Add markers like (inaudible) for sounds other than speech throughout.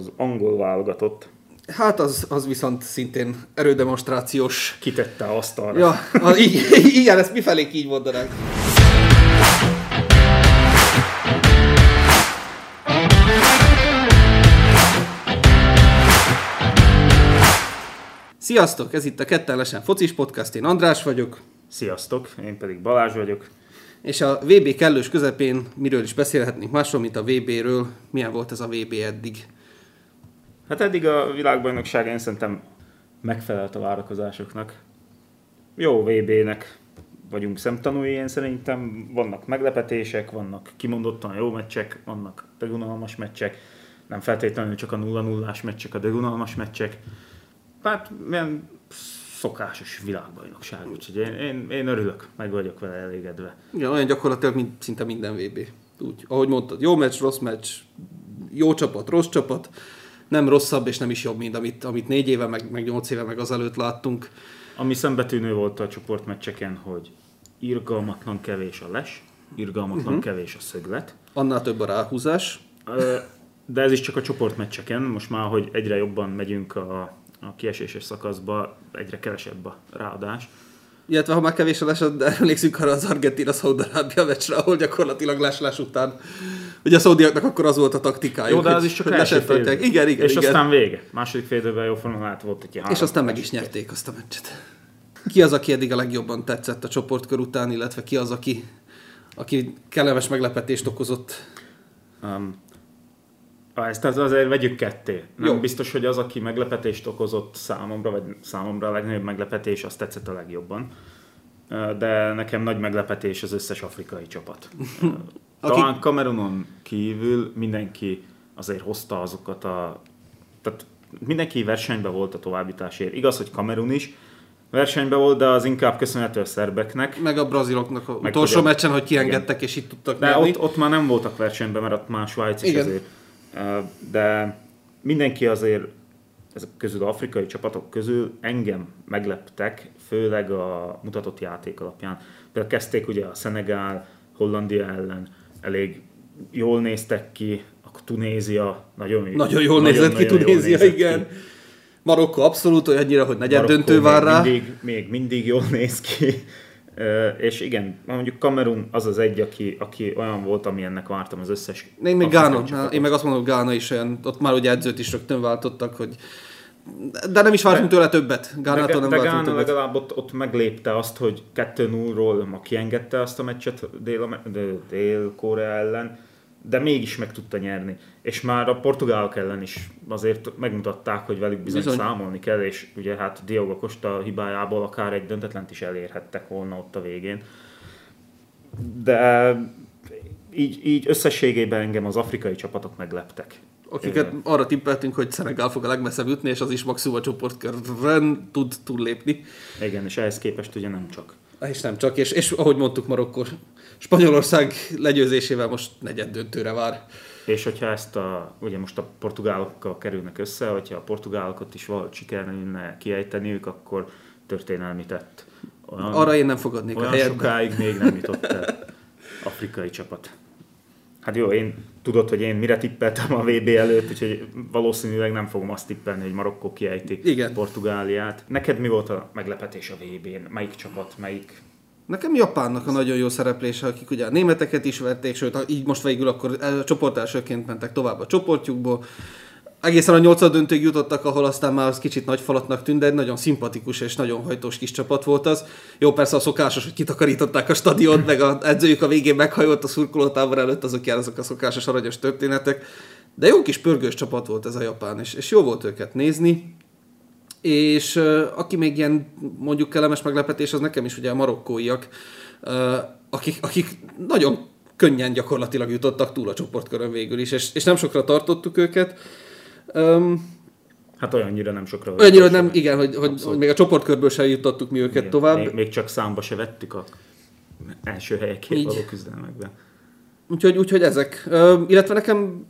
az angol válogatott Hát az, az viszont szintén erődemonstrációs. kitette a asztalra. Ja, az, így, igen, ezt mifelé így mondanánk. Sziasztok, ez itt a Kettelesen Focis Podcast, én András vagyok, Sziasztok, én pedig Balázs vagyok. és a VB kellős közepén miről is beszélhetnénk másról, mint a VB-ről. Milyen volt ez a VB eddig? Hát eddig a világbajnokság én szerintem megfelelt a várakozásoknak. Jó VB-nek vagyunk szemtanúi, én szerintem vannak meglepetések, vannak kimondottan jó meccsek, vannak degunalmas meccsek, nem feltétlenül csak a 0-0-ás meccsek, a degunalmas meccsek. Hát milyen szokásos világbajnokság, úgyhogy én, én, én örülök, meg vagyok vele elégedve. Igen, olyan gyakorlatilag, mint szinte minden VB. Úgy, ahogy mondtad, jó meccs, rossz meccs, jó csapat, rossz csapat, nem rosszabb és nem is jobb, mint amit, amit négy éve, meg, meg nyolc éve meg azelőtt láttunk. Ami szembetűnő volt a csoportmeccseken, hogy irgalmatlan kevés a les, irgalmatlan uh-huh. kevés a szöglet. Annál több a ráhúzás. De ez is csak a csoportmeccseken, most már, hogy egyre jobban megyünk a, a kieséses szakaszba, egyre kevesebb a ráadás. Illetve ha már kevés a les, de emlékszünk arra az Argentina Szaudarábia meccsre, ahol gyakorlatilag leslás után, ugye a szaudiaknak akkor az volt a taktikájuk. Jó, de az is csak első fél. Igen, igen, És igen. aztán vége. Második fél időben jó formán át volt egy három. És aztán meg is nyerték azt a meccset. Ki az, aki eddig a legjobban tetszett a csoportkör után, illetve ki az, aki, aki kellemes meglepetést okozott? Um, ezt az azért vegyük ketté. Nem Jó. Biztos, hogy az, aki meglepetést okozott számomra, vagy számomra a legnagyobb meglepetés, az tetszett a legjobban. De nekem nagy meglepetés az összes afrikai csapat. (laughs) Talán Kamerunon kívül mindenki azért hozta azokat a... Tehát mindenki versenyben volt a továbbításért. Igaz, hogy Kamerun is versenyben volt, de az inkább köszönhető a szerbeknek. Meg a braziloknak a utolsó meccsen, hogy kiengedtek, és itt tudtak De nyerni. ott, ott már nem voltak versenyben, mert ott már Svájc is Igen. azért. De mindenki azért, ezek közül, az afrikai csapatok közül engem megleptek, főleg a mutatott játék alapján. Például kezdték ugye a Szenegál, Hollandia ellen, elég jól néztek ki, akkor Tunézia nagyon, Nagyon jól nézett ki nagyon jól Tunézia, nézett igen. ki. Marokko abszolút olyannyira, hogy negyed Marokkó döntő vár rá. Mindig, még mindig jól néz ki. És igen, mondjuk Kamerun az az egy, aki, aki olyan volt, ami ennek vártam az összes Én afrikai Gána, én meg azt mondom, Gána is olyan, ott már ugye edzőt is rögtön váltottak, hogy de nem is vártunk tőle többet. Gánától nem de Gána többet. legalább ott, ott meglépte azt, hogy 2-0-ról ma kiengedte azt a meccset Dél- Dél-Korea ellen, de mégis meg tudta nyerni. És már a portugálok ellen is azért megmutatták, hogy velük bizony, Bizony. számolni kell, és ugye hát Diogo Costa hibájából akár egy döntetlent is elérhettek volna ott a végén. De így, így összességében engem az afrikai csapatok megleptek. Akiket arra tippeltünk, hogy Szenegál fog a legmesszebb jutni, és az is maximum a csoportkörön tud túllépni. Igen, és ehhez képest ugye nem csak. És nem csak, és, és ahogy mondtuk, Marokkó Spanyolország legyőzésével most negyed döntőre vár. És hogyha ezt a, ugye most a portugálokkal kerülnek össze, hogyha a portugálokat is valahogy sikerülne kiejteniük, akkor történelmi tett. Olyan, Arra én nem fogadnék a olyan helyetben. sokáig még nem jutott el afrikai csapat. Hát jó, én tudod, hogy én mire tippeltem a VB előtt, úgyhogy valószínűleg nem fogom azt tippelni, hogy Marokkó kiejti Igen. Portugáliát. Neked mi volt a meglepetés a VB-n? Melyik csapat, melyik Nekem Japánnak a nagyon jó szereplése, akik ugye a németeket is verték, sőt, így most végül akkor el- csoport elsőként mentek tovább a csoportjukból. Egészen a nyolcad döntőig jutottak, ahol aztán már az kicsit nagy falatnak tűnt, de egy nagyon szimpatikus és nagyon hajtós kis csapat volt az. Jó, persze a szokásos, hogy kitakarították a stadiont, meg a edzőjük a végén meghajolt a szurkolótábor előtt, azok jár azok a szokásos aranyos történetek. De jó kis pörgős csapat volt ez a Japán, és, és jó volt őket nézni. És aki még ilyen mondjuk kellemes meglepetés, az nekem is ugye a marokkóiak, akik, akik nagyon könnyen gyakorlatilag jutottak túl a csoportkörön végül is, és, és nem sokra tartottuk őket. Um, Hát olyannyira nem sokra. olyannyira nem, igen, hogy, hogy, hogy még a csoportkörből sem jutottuk mi őket Igen, tovább. Még, még csak számba se vettük a első helyekért való küzdelmekben. Úgyhogy, úgyhogy ezek. Ö, illetve nekem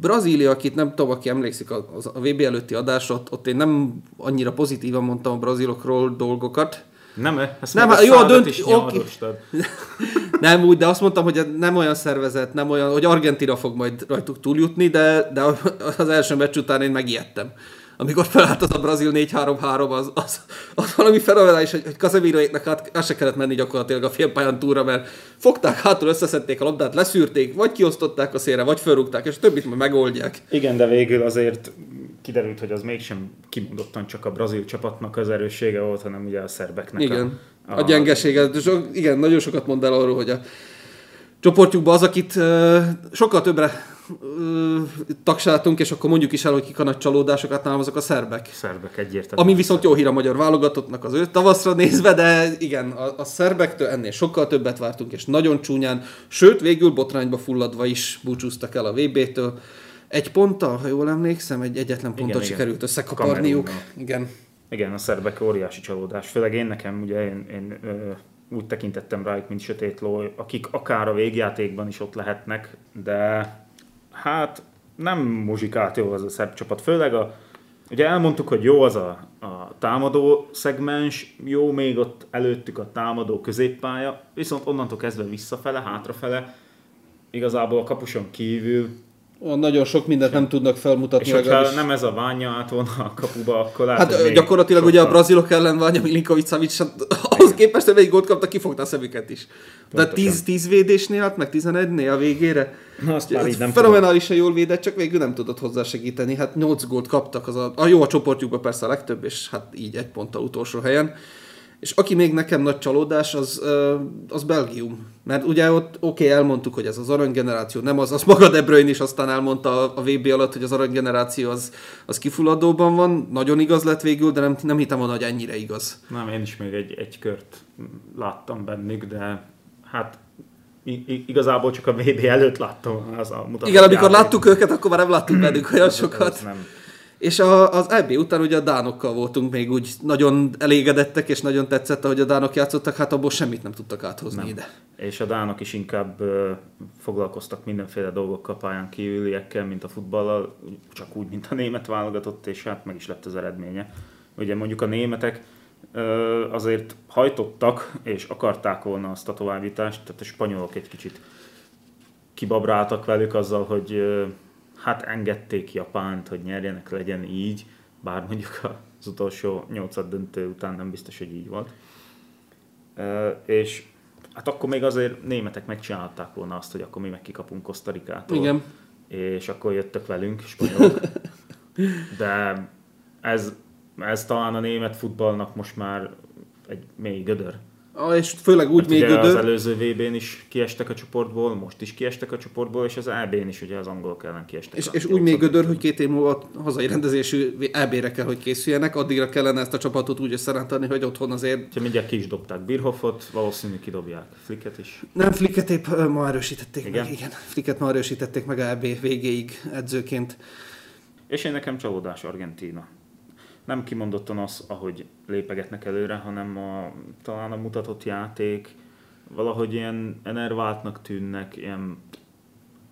Brazília, akit nem tudom, aki emlékszik a, a VB előtti adásra, ott, ott én nem annyira pozitívan mondtam a brazilokról dolgokat. Nem, ezt Nem, hát jó, a dönt- nyarostad. (laughs) Nem úgy, de azt mondtam, hogy nem olyan szervezet, nem olyan, hogy Argentina fog majd rajtuk túljutni, de, de az első meccs után én megijedtem amikor felállt az a Brazil 4-3-3, az, az, az valami fenomenális, hogy, hogy Casemiroéknek át, át se kellett menni gyakorlatilag a félpályán túra, mert fogták hátul, összeszedték a labdát, leszűrték, vagy kiosztották a szélre, vagy felrúgták, és többit majd megoldják. Igen, de végül azért kiderült, hogy az mégsem kimondottan csak a brazil csapatnak az erőssége volt, hanem ugye a szerbeknek igen. a, a... a gyengesége. Igen, nagyon sokat mond el arról, hogy a csoportjukban az, akit uh, sokkal többre tagsáltunk, és akkor mondjuk is el, hogy kik a nagy csalódásokat nálam, azok a szerbek. Szerbek egyértelműen. Ami viszont jó hír a magyar válogatottnak az ő tavaszra nézve, de igen, a, a szerbektől ennél sokkal többet vártunk, és nagyon csúnyán, sőt, végül botrányba fulladva is búcsúztak el a VB-től. Egy ponttal, ha jól emlékszem, egy egyetlen ponttal igen, sikerült igen. összekaparniuk. Igen. Igen, a szerbek óriási csalódás. Főleg én nekem, ugye én, én ö, úgy tekintettem rájuk, mint sötét ló, akik akár a végjátékban is ott lehetnek, de hát nem muzsikált jó az a szerb csapat, főleg a, ugye elmondtuk, hogy jó az a, a támadó szegmens, jó még ott előttük a támadó középpálya, viszont onnantól kezdve visszafele, hátrafele, igazából a kapuson kívül nagyon sok mindent nem tudnak felmutatni. És hogyha nem ez a ványa át volna a kapuba, akkor lehet, Hát gyakorlatilag sokkal... ugye a brazilok ellen ványa Milinkovic Savic, ahhoz képest, hogy egy gólt kapta, kifogta a szemüket is. De 10, 10 védésnél, hát meg 11-nél a végére. Na, azt már így nem Fenomenálisan jól védett, csak végül nem tudott hozzá segíteni. Hát 8 gólt kaptak, az a, a jó a csoportjukban persze a legtöbb, és hát így egy ponttal utolsó helyen. És aki még nekem nagy csalódás, az, az Belgium. Mert ugye ott oké, okay, elmondtuk, hogy ez az aranygeneráció nem az, az maga De Bruyne is aztán elmondta a VB alatt, hogy az aranygeneráció az, az kifulladóban van. Nagyon igaz lett végül, de nem, nem hittem volna, hogy ennyire igaz. Nem, én is még egy, egy kört láttam bennük, de hát igazából csak a VB előtt láttam az a mutató. Igen, amikor láttuk őket, akkor már nem láttuk bennük olyan sokat. nem. És a, az EB után ugye a Dánokkal voltunk még úgy nagyon elégedettek, és nagyon tetszett, ahogy a Dánok játszottak, hát abból semmit nem tudtak áthozni nem. ide. És a Dánok is inkább uh, foglalkoztak mindenféle dolgokkal pályán kívüliekkel, mint a futballal, csak úgy, mint a német válogatott, és hát meg is lett az eredménye. Ugye mondjuk a németek uh, azért hajtottak, és akarták volna azt a továbbítást, tehát a spanyolok egy kicsit kibabráltak velük azzal, hogy hát engedték Japánt, hogy nyerjenek, legyen így, bár mondjuk az utolsó nyolcad döntő után nem biztos, hogy így volt. E, és hát akkor még azért németek megcsinálták volna azt, hogy akkor mi meg kikapunk Kosztarikától. Igen. És akkor jöttek velünk, spanyolok. De ez, ez talán a német futballnak most már egy mély gödör. Ah, és főleg úgy hát még ugye az előző VB-n is kiestek a csoportból, most is kiestek a csoportból, és az EB-n is ugye az angolok ellen kiestek. És, és úgy még gödör, hogy két év múlva hazai rendezésű EB-re kell, hogy készüljenek, addigra kellene ezt a csapatot úgy összerántani, hogy otthon azért... Ha mindjárt ki is dobták Birhoffot, valószínűleg kidobják Flicket is. Nem, Flicket épp ma erősítették igen? meg, igen. Flicket ma erősítették meg EB végéig edzőként. És én nekem csalódás Argentína nem kimondottan az, ahogy lépegetnek előre, hanem a, talán a mutatott játék valahogy ilyen enerváltnak tűnnek, ilyen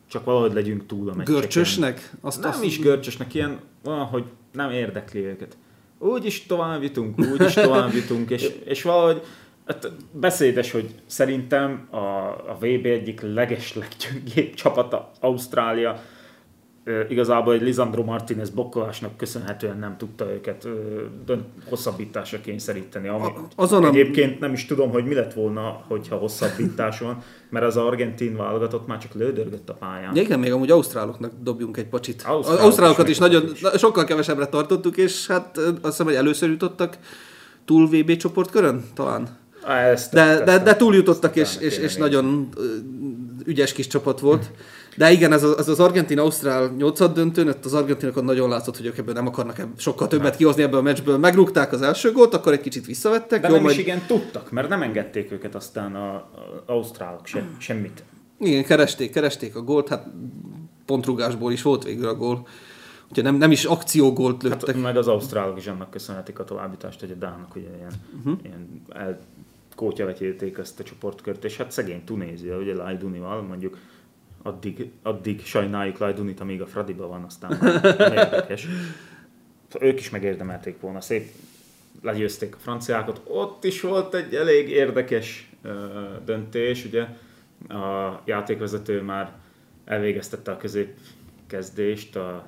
csak valahogy legyünk túl a meccseken. Görcsösnek? Azt nem azt... is görcsösnek, ilyen van, hogy nem érdekli őket. Úgy is tovább jutunk, úgy is tovább jutunk, és, és valahogy hát beszédes, hogy szerintem a, a VB egyik leges leggyöngébb csapata Ausztrália, igazából egy Lisandro Martinez blokkolásnak köszönhetően nem tudta őket dönt, hosszabbításra kényszeríteni. Ami Azon egyébként nem is tudom, hogy mi lett volna, hogyha hosszabbítás van, mert az argentin válogatott már csak lődörgött a pályán. Ja, igen, még amúgy ausztráloknak dobjunk egy pacsit. Ausztrálok az ausztrálokat is nagyon, sokkal kevesebbre tartottuk, és hát azt hiszem, hogy először jutottak túl VB csoportkörön talán. Ezt, de, de, de túljutottak, és, és, és nagyon ügyes kis csapat volt. De igen, ez az, ez az Argentin-Ausztrál nyolcad döntőn, ott az argentinokon nagyon látszott, hogy ők ebből nem akarnak ebből sokkal többet hát. kihozni ebből a meccsből. Megrúgták az első gólt, akkor egy kicsit visszavettek. De jó, nem majd... is igen tudtak, mert nem engedték őket aztán az ausztrálok se, semmit. Igen, keresték, keresték a gólt, hát pontrugásból is volt végül a gól. Úgyhogy nem, nem is akciógólt hát lőttek. Hát, meg az ausztrálok is annak köszönhetik a továbbítást, hogy a dánok ugye ilyen, uh-huh. ilyen el, kótyavetélték ezt a csoportkört, és hát szegény Tunézia, ugye Lajdunival mondjuk addig, addig sajnáljuk Lajdunit, amíg a Fradiba van, aztán érdekes. Ők is megérdemelték volna, szép legyőzték a franciákat. Ott is volt egy elég érdekes uh, döntés, ugye a játékvezető már elvégeztette a középkezdést a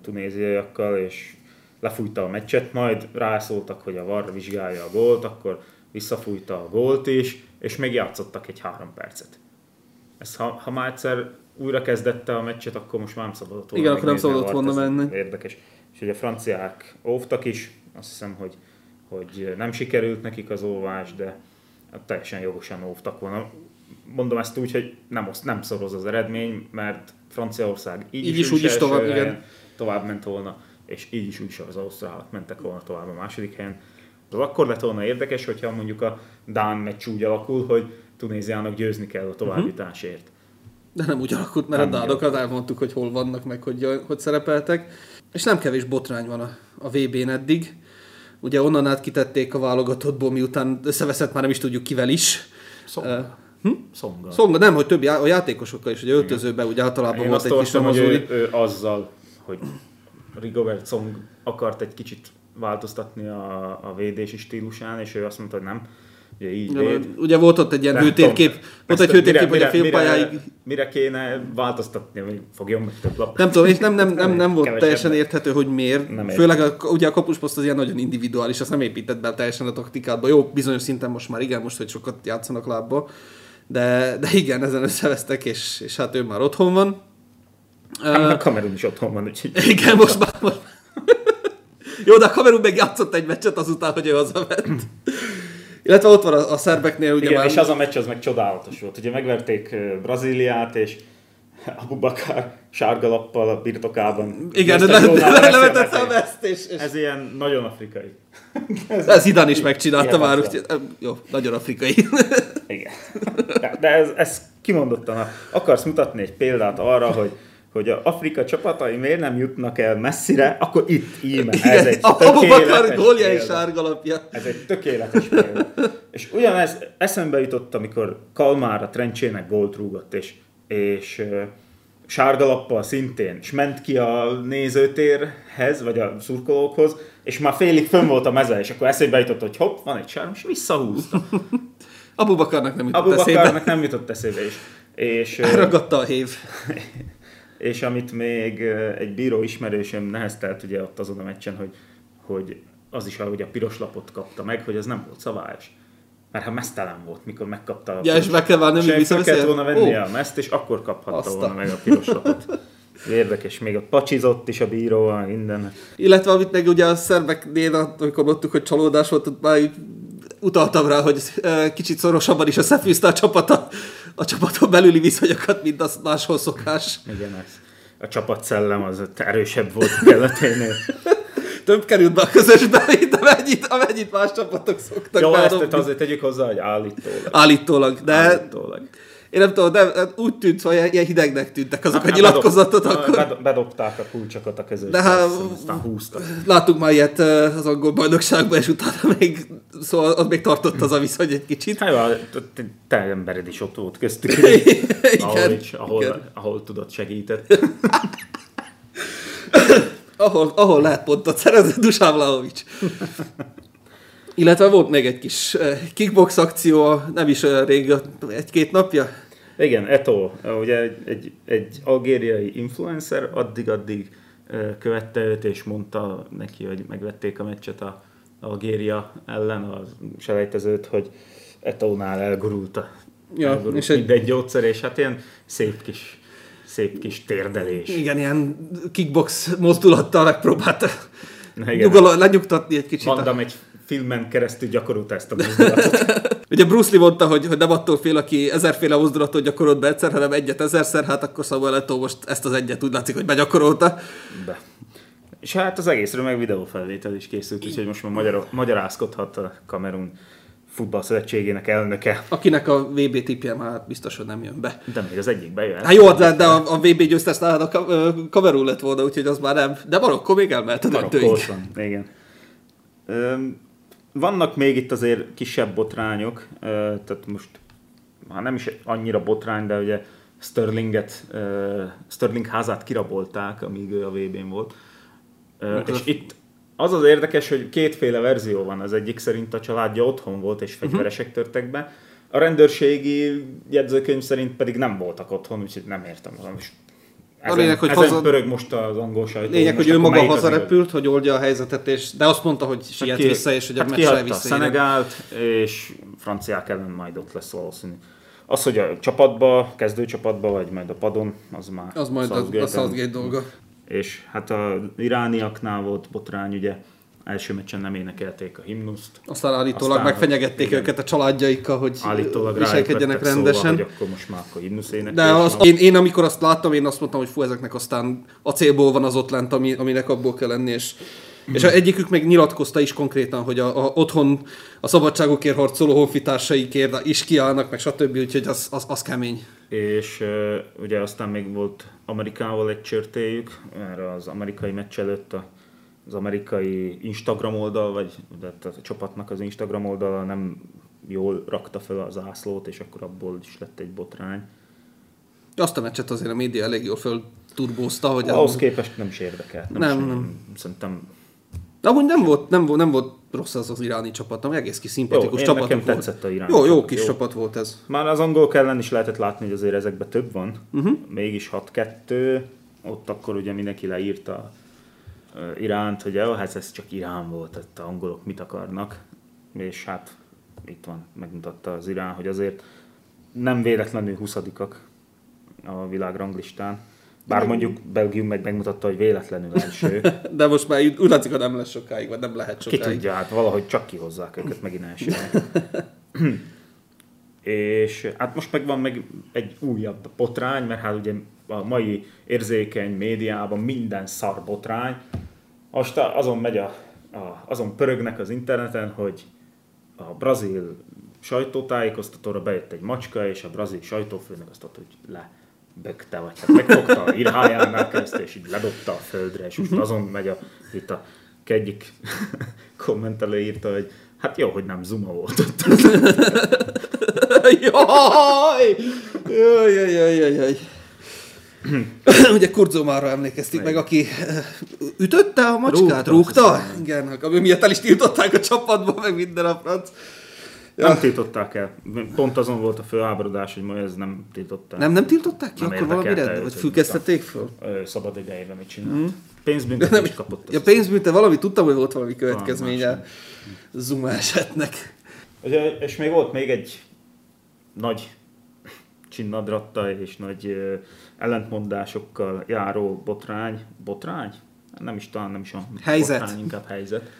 tunéziaiakkal, és lefújta a meccset, majd rászóltak, hogy a VAR vizsgálja a gólt, akkor visszafújta a gólt is, és még játszottak egy három percet. Ez, ha, ha már egyszer újra kezdette a meccset, akkor most már nem szabadott volna Igen, akkor nem szabadott volna menni. Érdekes. És ugye a franciák óvtak is, azt hiszem, hogy, hogy nem sikerült nekik az óvás, de teljesen jogosan óvtak volna. Mondom ezt úgy, hogy nem, nem szoroz az eredmény, mert Franciaország így, így is, úgy is tovább, igen. tovább ment volna, és így is úgy is az ausztrálok mentek volna tovább a második helyen. Az akkor lett volna érdekes, hogyha mondjuk a Dán meccs úgy alakul, hogy Tunéziának győzni kell a továbbításért. De nem úgy alakult, mert nem a dádokat elmondtuk, hogy hol vannak, meg hogy, hogy szerepeltek. És nem kevés botrány van a, a VB-n eddig. Ugye onnan át kitették a válogatottból, miután összeveszett már nem is tudjuk kivel is. Szonga. Uh, hm? Szonga. Szonga, nem, hogy többi a játékosokkal is, hogy öltözőben úgy általában Én volt egy kis hogy ő, ő, azzal, hogy Rigobert Song akart egy kicsit változtatni a, a védési stílusán, és ő azt mondta, hogy nem, Ugye, így ja, ugye volt ott egy ilyen hőtérkép, volt egy hőtérkép, hogy a félpályáig... Mire, mire kéne változtatni, hogy fogjon meg több lap. Nem tudom, és nem, nem, nem, nem volt teljesen érthető, hogy miért. Nem Főleg a, ugye a kapusposzt az ilyen nagyon individuális, azt nem épített be teljesen a taktikádba. Jó, bizonyos szinten most már igen, most, hogy sokat játszanak lábba. De, de igen, ezen összevesztek, és, és hát ő már otthon van. Hát uh, Kamerun is otthon van, úgyhogy... Igen, most már, most (laughs) Jó, de a Kamerun meg játszott egy meccset azután, hogy ő hazament. Illetve ott van a, a szerbeknél ugye Igen, már... és az a meccs az meg csodálatos volt. Ugye megverték Brazíliát, és (laughs) Abu Bakar sárgalappal a birtokában. Igen, de levetette a veszt, és, és... Ez ilyen nagyon afrikai. (laughs) ez, ez Zidane is megcsinálta már, úgy, jó, nagyon afrikai. Igen. (laughs) De, de ez, ez kimondottan, akarsz mutatni egy példát arra, hogy hogy a Afrika csapatai miért nem jutnak el messzire, akkor itt íme. Ez egy tökéletes gólja és sárgalapja. Ez egy tökéletes példa. És ugyanez eszembe jutott, amikor Kalmár a Trencsének gólt rúgott, és, és uh, sárgalappal szintén, és ment ki a nézőtérhez, vagy a szurkolókhoz, és már félig fönn volt a meze, és akkor eszébe jutott, hogy hopp, van egy sárm, és visszahúzta. (laughs) Abu Bakarnak nem jutott Abu eszébe. Nem jutott eszébe is. És, Elragadta a hév. (laughs) és amit még egy bíró ismerősöm neheztelt ugye ott azon a meccsen, hogy, hogy az is, hogy a piros lapot kapta meg, hogy ez nem volt szabályos. Mert ha mesztelen volt, mikor megkapta a Ja, és meg kell várni, hogy vissza kellett volna venni a meszt, és akkor kaphatta Aztán. volna meg a piros lapot. (laughs) Érdekes, még a pacsizott is a bíró, minden. Illetve amit meg ugye a szerbeknél, amikor mondtuk, hogy csalódás volt, ott már utaltam rá, hogy kicsit szorosabban is összefűzte a csapata a csapaton belüli viszonyokat, mint az máshol szokás. Igen, ez. A csapatszellem az erősebb volt keleténél. (laughs) Több került be a közösbe, mint amennyit, amennyit más csapatok szoktak Jó, ezt azért tegyük hozzá, hogy állítólag. Állítólag, de... Állítólag én nem tudom, de úgy tűnt, hogy ilyen hidegnek tűntek azok a hát, nyilatkozatot. Akkor... Bedobták a kulcsokat a közösségbe, de hát, aztán húztak. Láttuk már ilyet az angol bajnokságban, és utána még, szóval az még tartott az a viszony egy kicsit. Hát te embered is ott volt köztük, (laughs) ahol, is, ahol, ahol tudott segített. (laughs) ahol, ahol lehet pontot szerezni, Dusán Vlahovics. Illetve volt még egy kis kickbox akció, nem is olyan rég, egy-két napja. Igen, Eto, ugye egy, egy, egy algériai influencer addig-addig követte őt, és mondta neki, hogy megvették a meccset a Algéria ellen, a selejtezőt, hogy Etónál elgurult a ja, elgurult és mindegy egy... gyógyszer, és hát ilyen szép kis szép kis térdelés. Igen, ilyen kickbox mozdulattal megpróbálta nyugodni, lenyugtatni egy kicsit. Mondom, egy filmen keresztül gyakorolta ezt a mozdulatot. (laughs) Ugye Bruce Lee mondta, hogy, hogy nem attól fél, aki ezerféle mozdulatot gyakorolt be egyszer, hanem egyet ezerszer, hát akkor Samuel Eto'o most ezt az egyet úgy látszik, hogy begyakorolta. Be. És hát az egészről meg videófelvétel is készült, úgyhogy most már magyar, magyarázkodhat a Kamerun futballszövetségének elnöke. Akinek a VB tipje már biztos, hogy nem jön be. De még az egyik bejön. Hát jó, de, de a, a VB győztes nálad a Kamerun lett volna, úgyhogy az már nem. De Marokkó még elmehet a döntőig. igen. Vannak még itt azért kisebb botrányok, tehát most már nem is annyira botrány, de ugye Sterlinget, Sterling házát kirabolták, amíg ő a VB-n volt. És itt az az érdekes, hogy kétféle verzió van. Az egyik szerint a családja otthon volt, és fegyveresek törtek be. A rendőrségi jegyzőkönyv szerint pedig nem voltak otthon, úgyhogy nem értem. Most ezen, A lényeg, hogy ezen haza- pörög most az angol sajtó. Lényeg, hogy ő maga hazarepült, hogy oldja a helyzetet, és, de azt mondta, hogy siet ki- vissza, és hogy a hát meccsre kihagyta a visszaér. Szenegált, és franciák ellen majd ott lesz valószínű. Az, hogy a csapatba, kezdőcsapatba, vagy majd a padon, az már Az majd a, a. Southgate dolga. És hát a irániaknál volt botrány, ugye, első meccsen nem énekelték a himnuszt. Aztán állítólag Aztán, megfenyegették igen. őket a családjaikkal, hogy Állítólag viselkedjenek vettek rendesen. Szóval, hogy akkor most már akkor himnusz énekel. De az, én, én, amikor azt láttam, én azt mondtam, hogy fú, ezeknek aztán acélból van az ott lent, ami, aminek abból kell lenni, és, és a egyikük meg nyilatkozta is konkrétan, hogy a, a, otthon a szabadságukért harcoló honfitársaikért is kiállnak, meg stb. Úgyhogy az, az, az kemény. És uh, ugye aztán még volt Amerikával egy csörtéjük, erre az amerikai meccs előtt a, az amerikai Instagram oldal, vagy de tehát a csapatnak az Instagram oldala nem jól rakta fel az ászlót, és akkor abból is lett egy botrány. Azt a meccset azért a média elég jól fölturbózta, hogy Ahhoz képest nem is érdekelt. Nem, Nem, is, nem. Szerintem De amúgy nem volt, nem, volt, nem volt rossz az az iráni csapat, ami egész kis szimpatikus én csapat nekem volt. tetszett a iráni Jó, jó kis jó. csapat volt ez. Már az angolok ellen is lehetett látni, hogy azért ezekben több van. Uh-huh. Mégis 6-2. Ott akkor ugye mindenki leírta Iránt, hogy jó, hát ez csak Irán volt, tehát a angolok mit akarnak. És hát itt van, megmutatta az Irán, hogy azért nem véletlenül 20 a világranglistán. Bár mondjuk Belgium meg megmutatta, hogy véletlenül első. (laughs) De most már úgy látszik, hogy nem lesz sokáig, vagy nem lehet Ki sokáig. tudja, hát valahogy csak kihozzák őket megint elsőnek. (clears throat) És hát most meg van meg egy újabb botrány, mert hát ugye a mai érzékeny médiában minden szar botrány. Most azon megy a, a, azon pörögnek az interneten, hogy a brazil sajtótájékoztatóra bejött egy macska, és a brazil sajtófőnök azt mondta, hogy le bökte, vagy hát megfogta a irhájánál keresztül, és így ledobta a földre, és most azon megy a, itt a egyik (laughs) kommentelő írta, hogy hát jó, hogy nem Zuma volt ott. (laughs) Jaj, jaj, jaj, jaj, jaj. (clears throat) Ugye Kurzomára emlékeztik meg, aki eh, ütötte a macskát, Rúgta, rúgta? Igen, ami miatt el is tiltották a csapatba, meg minden a franc. Ja. Nem tiltották el. Pont azon volt a főábrodás, hogy ma ez nem tiltották. Nem, nem tiltották ki Nem akkor valamire? Vagy őt, fülkeztették föl? Szabad idejében mit csinált. Mm. Pénzbüntetés is kapott. Ja, azt hiszem. pénzbünte valami, tudtam, hogy volt valami következménye más Zuma esetnek. Ugye, és még volt még egy nagy csinnadratta és nagy ellentmondásokkal járó botrány. Botrány? Nem is talán nem is a Helyzet. botrány, inkább helyzet.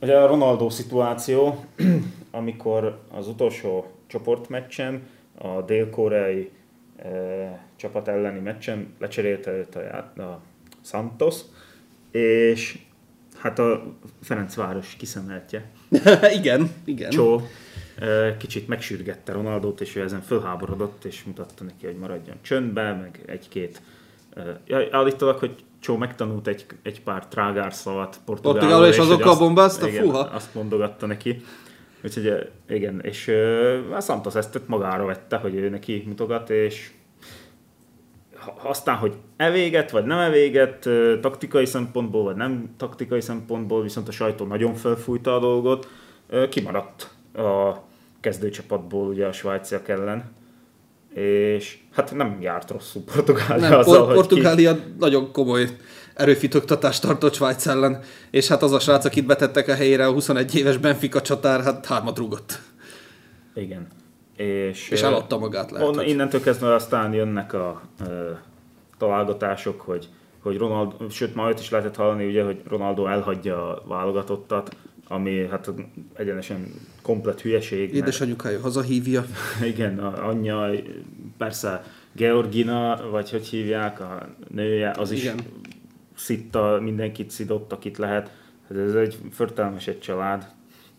Ugye a Ronaldo szituáció, (clears throat) amikor az utolsó csoportmeccsen, a dél-koreai e, csapat elleni meccsen lecserélte őt a, a Santos, és hát a Ferencváros kiszemeltje. (laughs) igen, igen. Csó kicsit megsürgette Ronaldót, és ő ezen fölháborodott, és mutatta neki, hogy maradjon csöndbe, meg egy-két... ja, Állítólag, hogy Csó megtanult egy, egy pár trágár szavat portugálul. És hogy azokkal bombázta? Igen, Fúha. azt mondogatta neki. Úgyhogy igen, és ö, a Santos ezt magára vette, hogy ő neki mutogat, és aztán, hogy evéget, vagy nem evéget, taktikai szempontból, vagy nem taktikai szempontból, viszont a sajtó nagyon felfújta a dolgot, kimaradt a kezdőcsapatból ugye a svájciak ellen, és hát nem járt rosszul Portugália Nem, azzal, Por- Portugália nagyon komoly erőfitoktatást tartott Svájc ellen, és hát az a srác, akit betettek a helyére, a 21 éves Benfica csatár, hát hármat rúgott. ki... Igen. És, És eladta magát, lehet, On, hogy- innentől kezdve aztán jönnek a ö, találgatások, hogy, hogy Ronaldo, sőt ma őt is lehetett hallani, ugye, hogy Ronaldo elhagyja a válogatottat, ami hát egyenesen komplet hülyeség. mert- Édesanyukája hazahívja. (laughs) Igen, a anyja, persze Georgina, vagy hogy hívják, a nője, az is Igen. szitta, mindenkit szidott, akit lehet. Hát Ez egy förtelmes egy család.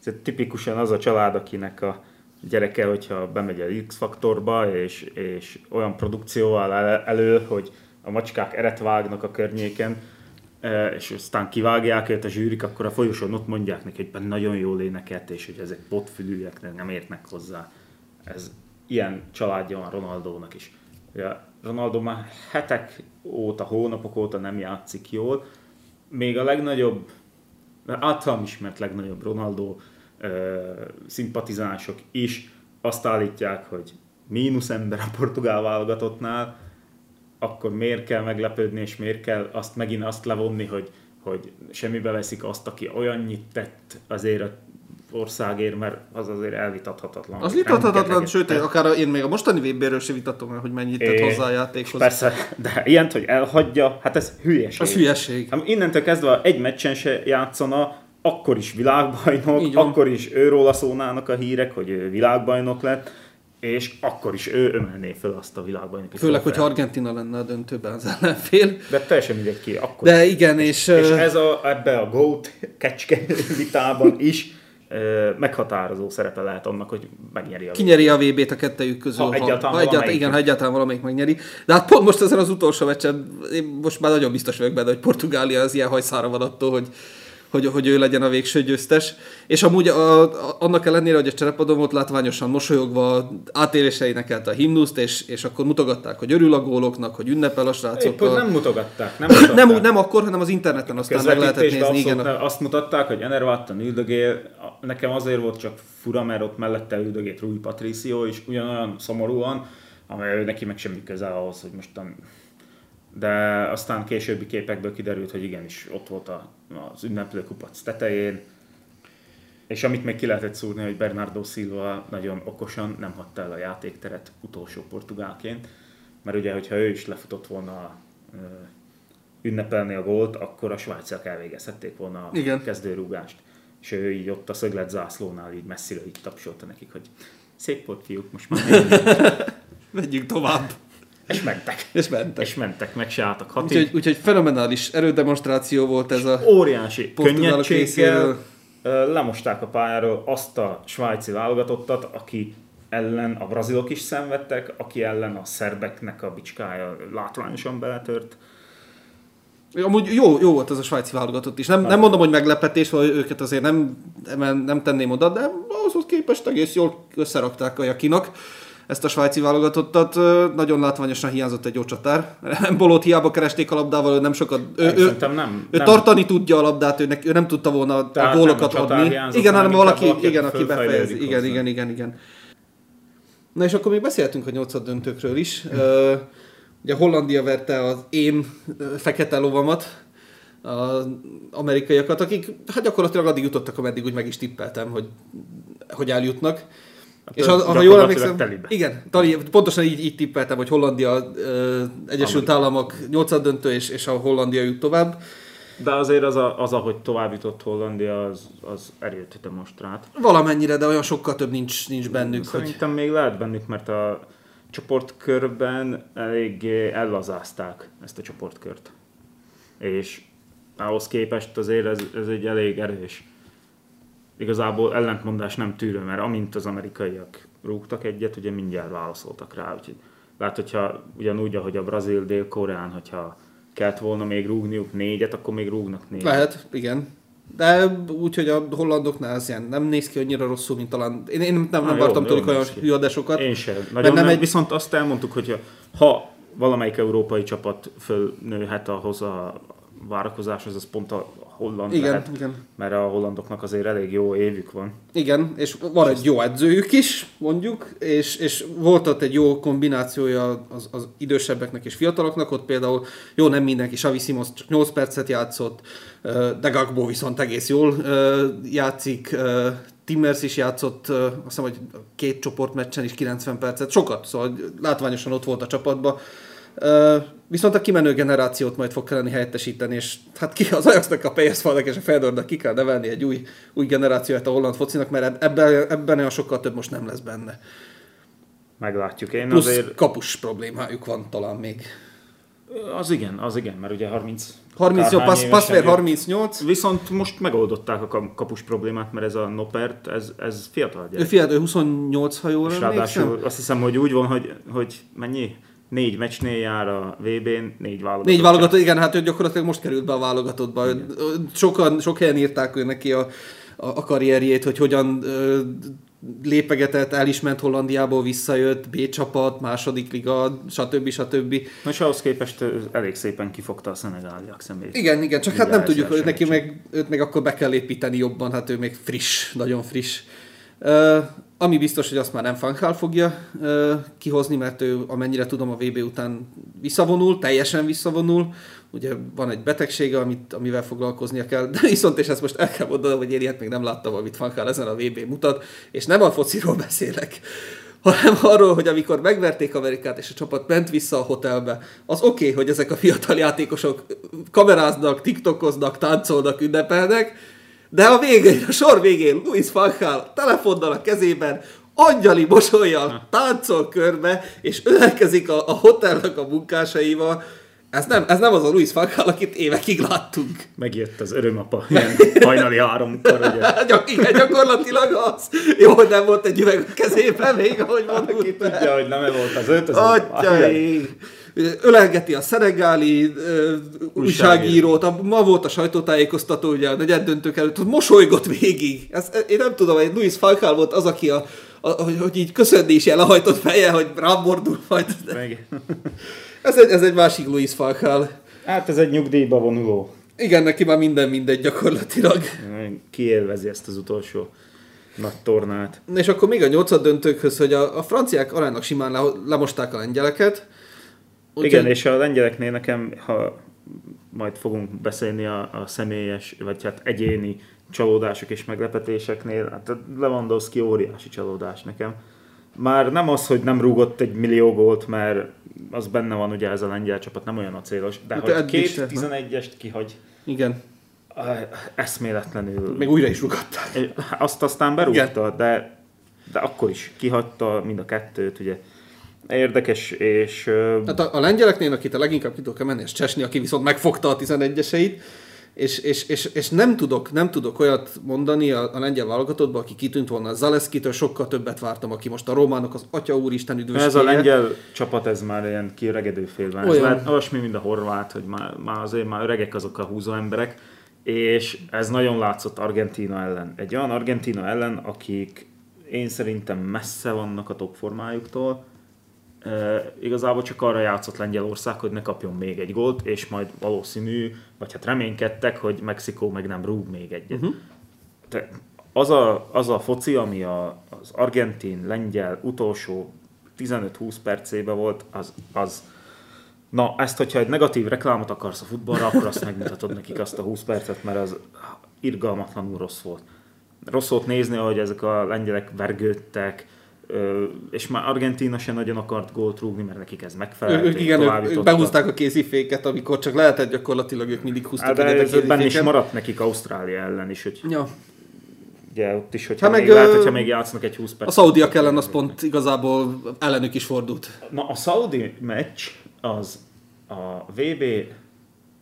Ez tipikusan az a család, akinek a gyereke, hogyha bemegy a X-faktorba, és, és olyan produkcióval el- elő, hogy a macskák eret vágnak a környéken, és aztán kivágják őt a zsűrik, akkor a folyosón ott mondják neki, hogy nagyon jól énekelt, és hogy ezek botfülűek, nem értnek hozzá. Ez ilyen családja van Ronaldónak is. Ugye Ronaldo már hetek óta, hónapok óta nem játszik jól. Még a legnagyobb, általam ismert legnagyobb Ronaldo ö, szimpatizánsok is azt állítják, hogy mínusz ember a portugál válogatottnál, akkor miért kell meglepődni, és miért kell azt megint azt levonni, hogy, hogy semmibe veszik azt, aki olyannyit tett azért a országért, mert az azért elvitathatatlan. Az vitathatatlan, sőt, tett. akár én még a mostani VB-ről sem vitatom el, hogy mennyit tett É, hozzá a játékhoz. Persze, de ilyent, hogy elhagyja, hát ez hülyeség. Az hülyeség. Hát innentől kezdve egy meccsen se játszana, akkor is világbajnok, akkor is őróla szólnának a hírek, hogy ő világbajnok lett, és akkor is ő emelné föl azt a világbajnoki Főleg, hogy trófeát. Argentina lenne a döntőben az ellenfél. De teljesen mindegy ki, akkor De igen, és, És ö, ez a, ebbe a GOAT kecske (laughs) vitában is meghatározó szerepe lehet annak, hogy megnyeri a kinyeri a VB-t a kettejük közül. Ha egyáltalán ha egyáltalán, valamelyik. igen, ha egyáltalán valamelyik megnyeri. De hát pont most ezen az utolsó meccsen, én most már nagyon biztos vagyok benne, hogy Portugália az ilyen hajszára van attól, hogy, hogy, hogy ő legyen a végső győztes. És amúgy a, a, annak ellenére, hogy a cserepadon volt látványosan mosolyogva, átérésre énekelte a himnuszt, és, és akkor mutogatták, hogy örül a góloknak, hogy ünnepel a Épp, srácokkal. nem mutogatták. Nem, mutogatták. nem, nem akkor, hanem az interneten aztán meg lehetett nézni. Igen, abszolút ne- azt mutatták, hogy Enervattan üldögél. Nekem azért volt csak fura, mert ott mellette üldögélt Rui Patricio is ugyanolyan szomorúan, amely neki meg semmi köze ahhoz, hogy mostan de aztán későbbi képekből kiderült, hogy igenis ott volt a, az ünneplő kupac tetején, és amit még ki lehetett szúrni, hogy Bernardo Silva nagyon okosan nem hagyta el a játékteret utolsó portugálként, mert ugye, hogyha ő is lefutott volna ünnepelni a gólt, akkor a svájciak elvégezhették volna a Igen. kezdőrúgást. És ő így ott a szöglet zászlónál így messziről így tapsolta nekik, hogy szép volt fiúk, most már. (laughs) Menjünk tovább. És mentek. És mentek. És mentek, meg se álltak hatig. Úgyhogy, úgyhogy fenomenális erődemonstráció volt ez a... óriási könnyedséggel lemosták a pályáról azt a svájci válogatottat, aki ellen a brazilok is szenvedtek, aki ellen a szerbeknek a bicskája látványosan beletört. Amúgy jó, jó volt ez a svájci válogatott is. Nem, nem mondom, hogy meglepetés, hogy őket azért nem, nem, nem tenném oda, de ahhoz képest egész jól összerakták a Jakinak ezt a svájci válogatottat. Nagyon látványosan hiányzott egy jó csatár. (laughs) Bolót hiába keresték a labdával, ő nem sokat... Ő, ő, Szerintem nem. ő nem. tartani tudja a labdát, ő, ő nem tudta volna a Tehát gólokat nem a csatár adni. Igen, hanem valaki, valaki, igen, aki befejezi. Igen, igen, igen, igen. Na és akkor még beszéltünk a nyolcad döntőkről is. Ö, Ugye Hollandia verte az én fekete lovamat, az amerikaiakat, akik hát gyakorlatilag addig jutottak, ameddig úgy meg is tippeltem, hogy, hogy eljutnak. És ha, ha jól emlékszem, telibe. igen, tali, pontosan így, így tippeltem, hogy Hollandia, ö, Egyesült Államok nyolcad döntő, és, és a Hollandia jut tovább. De azért az, a, az ahogy tovább jutott Hollandia, az, az erőt demonstrált. Valamennyire, de olyan sokkal több nincs, nincs bennük, hogy Szerintem még lehet bennük, mert a csoportkörben eléggé ellazázták ezt a csoportkört. És ahhoz képest azért ez, ez egy elég erős. Igazából ellentmondás nem tűrő, mert amint az amerikaiak rúgtak egyet, ugye mindjárt válaszoltak rá. Úgyhogy lehet, hogyha ugyanúgy, ahogy a brazil dél-koreán, hogyha kellett volna még rúgniuk négyet, akkor még rúgnak négyet. Lehet, igen. De úgy, hogy a hollandoknál ez ilyen nem néz ki annyira rosszul, mint talán... Én, én nem, nem vártam tőlük olyan hüadásokat. Én sem. Nagyon nem nem, egy- Viszont azt elmondtuk, hogy ha valamelyik európai csapat fölnőhet ahhoz a várakozáshoz, az pont a holland Igen, lehet. igen. Mert a hollandoknak azért elég jó évük van. Igen, és van egy jó edzőjük is, mondjuk, és, és volt ott egy jó kombinációja az, az idősebbeknek és fiataloknak, ott például jó, nem mindenki, Xavi Simons csak 8 percet játszott, de Gagbo viszont egész jól játszik, Timmers is játszott, azt hiszem, hogy két csoportmeccsen is 90 percet, sokat, szóval látványosan ott volt a csapatban. Viszont a kimenő generációt majd fog kelleni helyettesíteni, és hát ki az Ajaxnak, a PSV-nek és a Fedornak ki kell nevelni egy új, új generációt a holland focinak, mert ebben, ebben olyan sokkal több most nem lesz benne. Meglátjuk. Én Plusz azért... kapus problémájuk van talán még. Az igen, az igen, mert ugye 30... 30 jó, passz, jött. 38, Viszont most megoldották a kapus problémát, mert ez a Nopert, ez, ez fiatal ő gyerek. fiatal, ő 28, ha jól És ráadásul azt hiszem, hogy úgy van, hogy, hogy mennyi? Négy meccsnél jár a VB-n, négy válogatott. Négy válogatott, igen, hát ő gyakorlatilag most került be a válogatottba. Sokan, sok helyen írták ő neki a, a, a karrierjét, hogy hogyan ö, lépegetett, el is ment Hollandiából, visszajött, B csapat, második liga, stb. stb. Most ahhoz képest elég szépen kifogta a szenegáliak szemét. Igen, igen, csak hát nem tudjuk, hogy neki meg, őt meg akkor be kell építeni jobban, hát ő még friss, nagyon friss. Uh, Ami biztos, hogy azt már nem Fankhál fogja ö, kihozni, mert ő amennyire tudom a VB után visszavonul, teljesen visszavonul. Ugye van egy betegsége, amit, amivel foglalkoznia kell, de viszont, és ezt most el kell mondanom, hogy én ilyet még nem láttam, amit Fankhál ezen a VB mutat, és nem a fociról beszélek, hanem arról, hogy amikor megverték Amerikát, és a csapat ment vissza a hotelbe, az oké, okay, hogy ezek a fiatal játékosok kameráznak, tiktokoznak, táncolnak, ünnepelnek, de a végén, a sor végén Luis van Gaal telefonnal a kezében, angyali mosolyjal táncol körbe, és ölelkezik a, a hotelnak a munkásaival, ez nem, ez nem az a Luis van Gaal, akit évekig láttunk. Megjött az örömapa, ilyen hajnali háromkor, ugye. (laughs) Igen, gyakorlatilag az. Jó, hogy nem volt egy üveg a kezében még, ahogy mondtuk. Ki tudja, hogy nem volt az öt, az Atyai! Ölelgeti a szenegáli újságírót, a, ma volt a sajtótájékoztató, ugye a negyed döntők előtt, hogy mosolygott végig. Ezt, én nem tudom, hogy Luis Falcál volt az, aki a, a, hogy, hogy így köszönni is lehajtott feje, hogy rám mordul majd. (laughs) ez, egy, ez egy másik Luis Falcál. Hát ez egy nyugdíjba vonuló. Igen, neki már minden mindegy gyakorlatilag. Kiélvezi ezt az utolsó nagy tornát. És akkor még a nyolcad döntőkhöz, hogy a, a franciák aránylag simán le, lemosták a lengyeleket, úgy Igen, és a lengyeleknél nekem, ha majd fogunk beszélni a, a személyes, vagy hát egyéni csalódások és meglepetéseknél, hát a Lewandowski óriási csalódás nekem. Már nem az, hogy nem rúgott egy millió gólt, mert az benne van ugye ez a lengyel csapat, nem olyan a célos, de hát hogy két 11-est kihagy. Igen. Eszméletlenül. Még újra is rúgatta. Azt aztán berúgta, de, de akkor is kihagyta mind a kettőt, ugye érdekes, és... Hát a, a lengyeleknél, akit a leginkább ki tudok emelni, és Csesni, aki viszont megfogta a 11-eseit, és, és, és, és nem, tudok, nem tudok olyat mondani a, a lengyel válogatottban, aki kitűnt volna. Zaleszkitől sokkal többet vártam, aki most a románok az atya úristen üdvöskéje. Ez a lengyel csapat, ez már ilyen kiöregedő félben. Olyan. Ez már olyasmi, mint a horvát, hogy már, már azért már öregek azok a húzó emberek, és ez nagyon látszott Argentina ellen. Egy olyan Argentina ellen, akik én szerintem messze vannak a top formájuktól, e, igazából csak arra játszott Lengyelország, hogy ne kapjon még egy gólt, és majd valószínű, vagy hát reménykedtek, hogy Mexikó meg nem rúg még egyet. Uh-huh. Te, az, a, az a foci, ami a, az argentin-lengyel utolsó 15-20 percében volt, az, az Na, ezt, hogyha egy negatív reklámot akarsz a futballra, akkor azt megmutatod nekik azt a 20 percet, mert az irgalmatlanul rossz volt. Rossz volt nézni, hogy ezek a lengyelek vergődtek, és már Argentina sem nagyon akart gólt rúgni, mert nekik ez megfelelt. Ők, igen, ők, behúzták a kéziféket, amikor csak lehetett gyakorlatilag, ők mindig húztak de ez benne is maradt nekik Ausztrália ellen is, hogy ja. Ugye ott is, hogyha, hát még, meg, lehet, hogyha még játszanak egy 20 perc. A szaudiak ellen az pont igazából ellenük is fordult. Na a szaudi meccs az a VB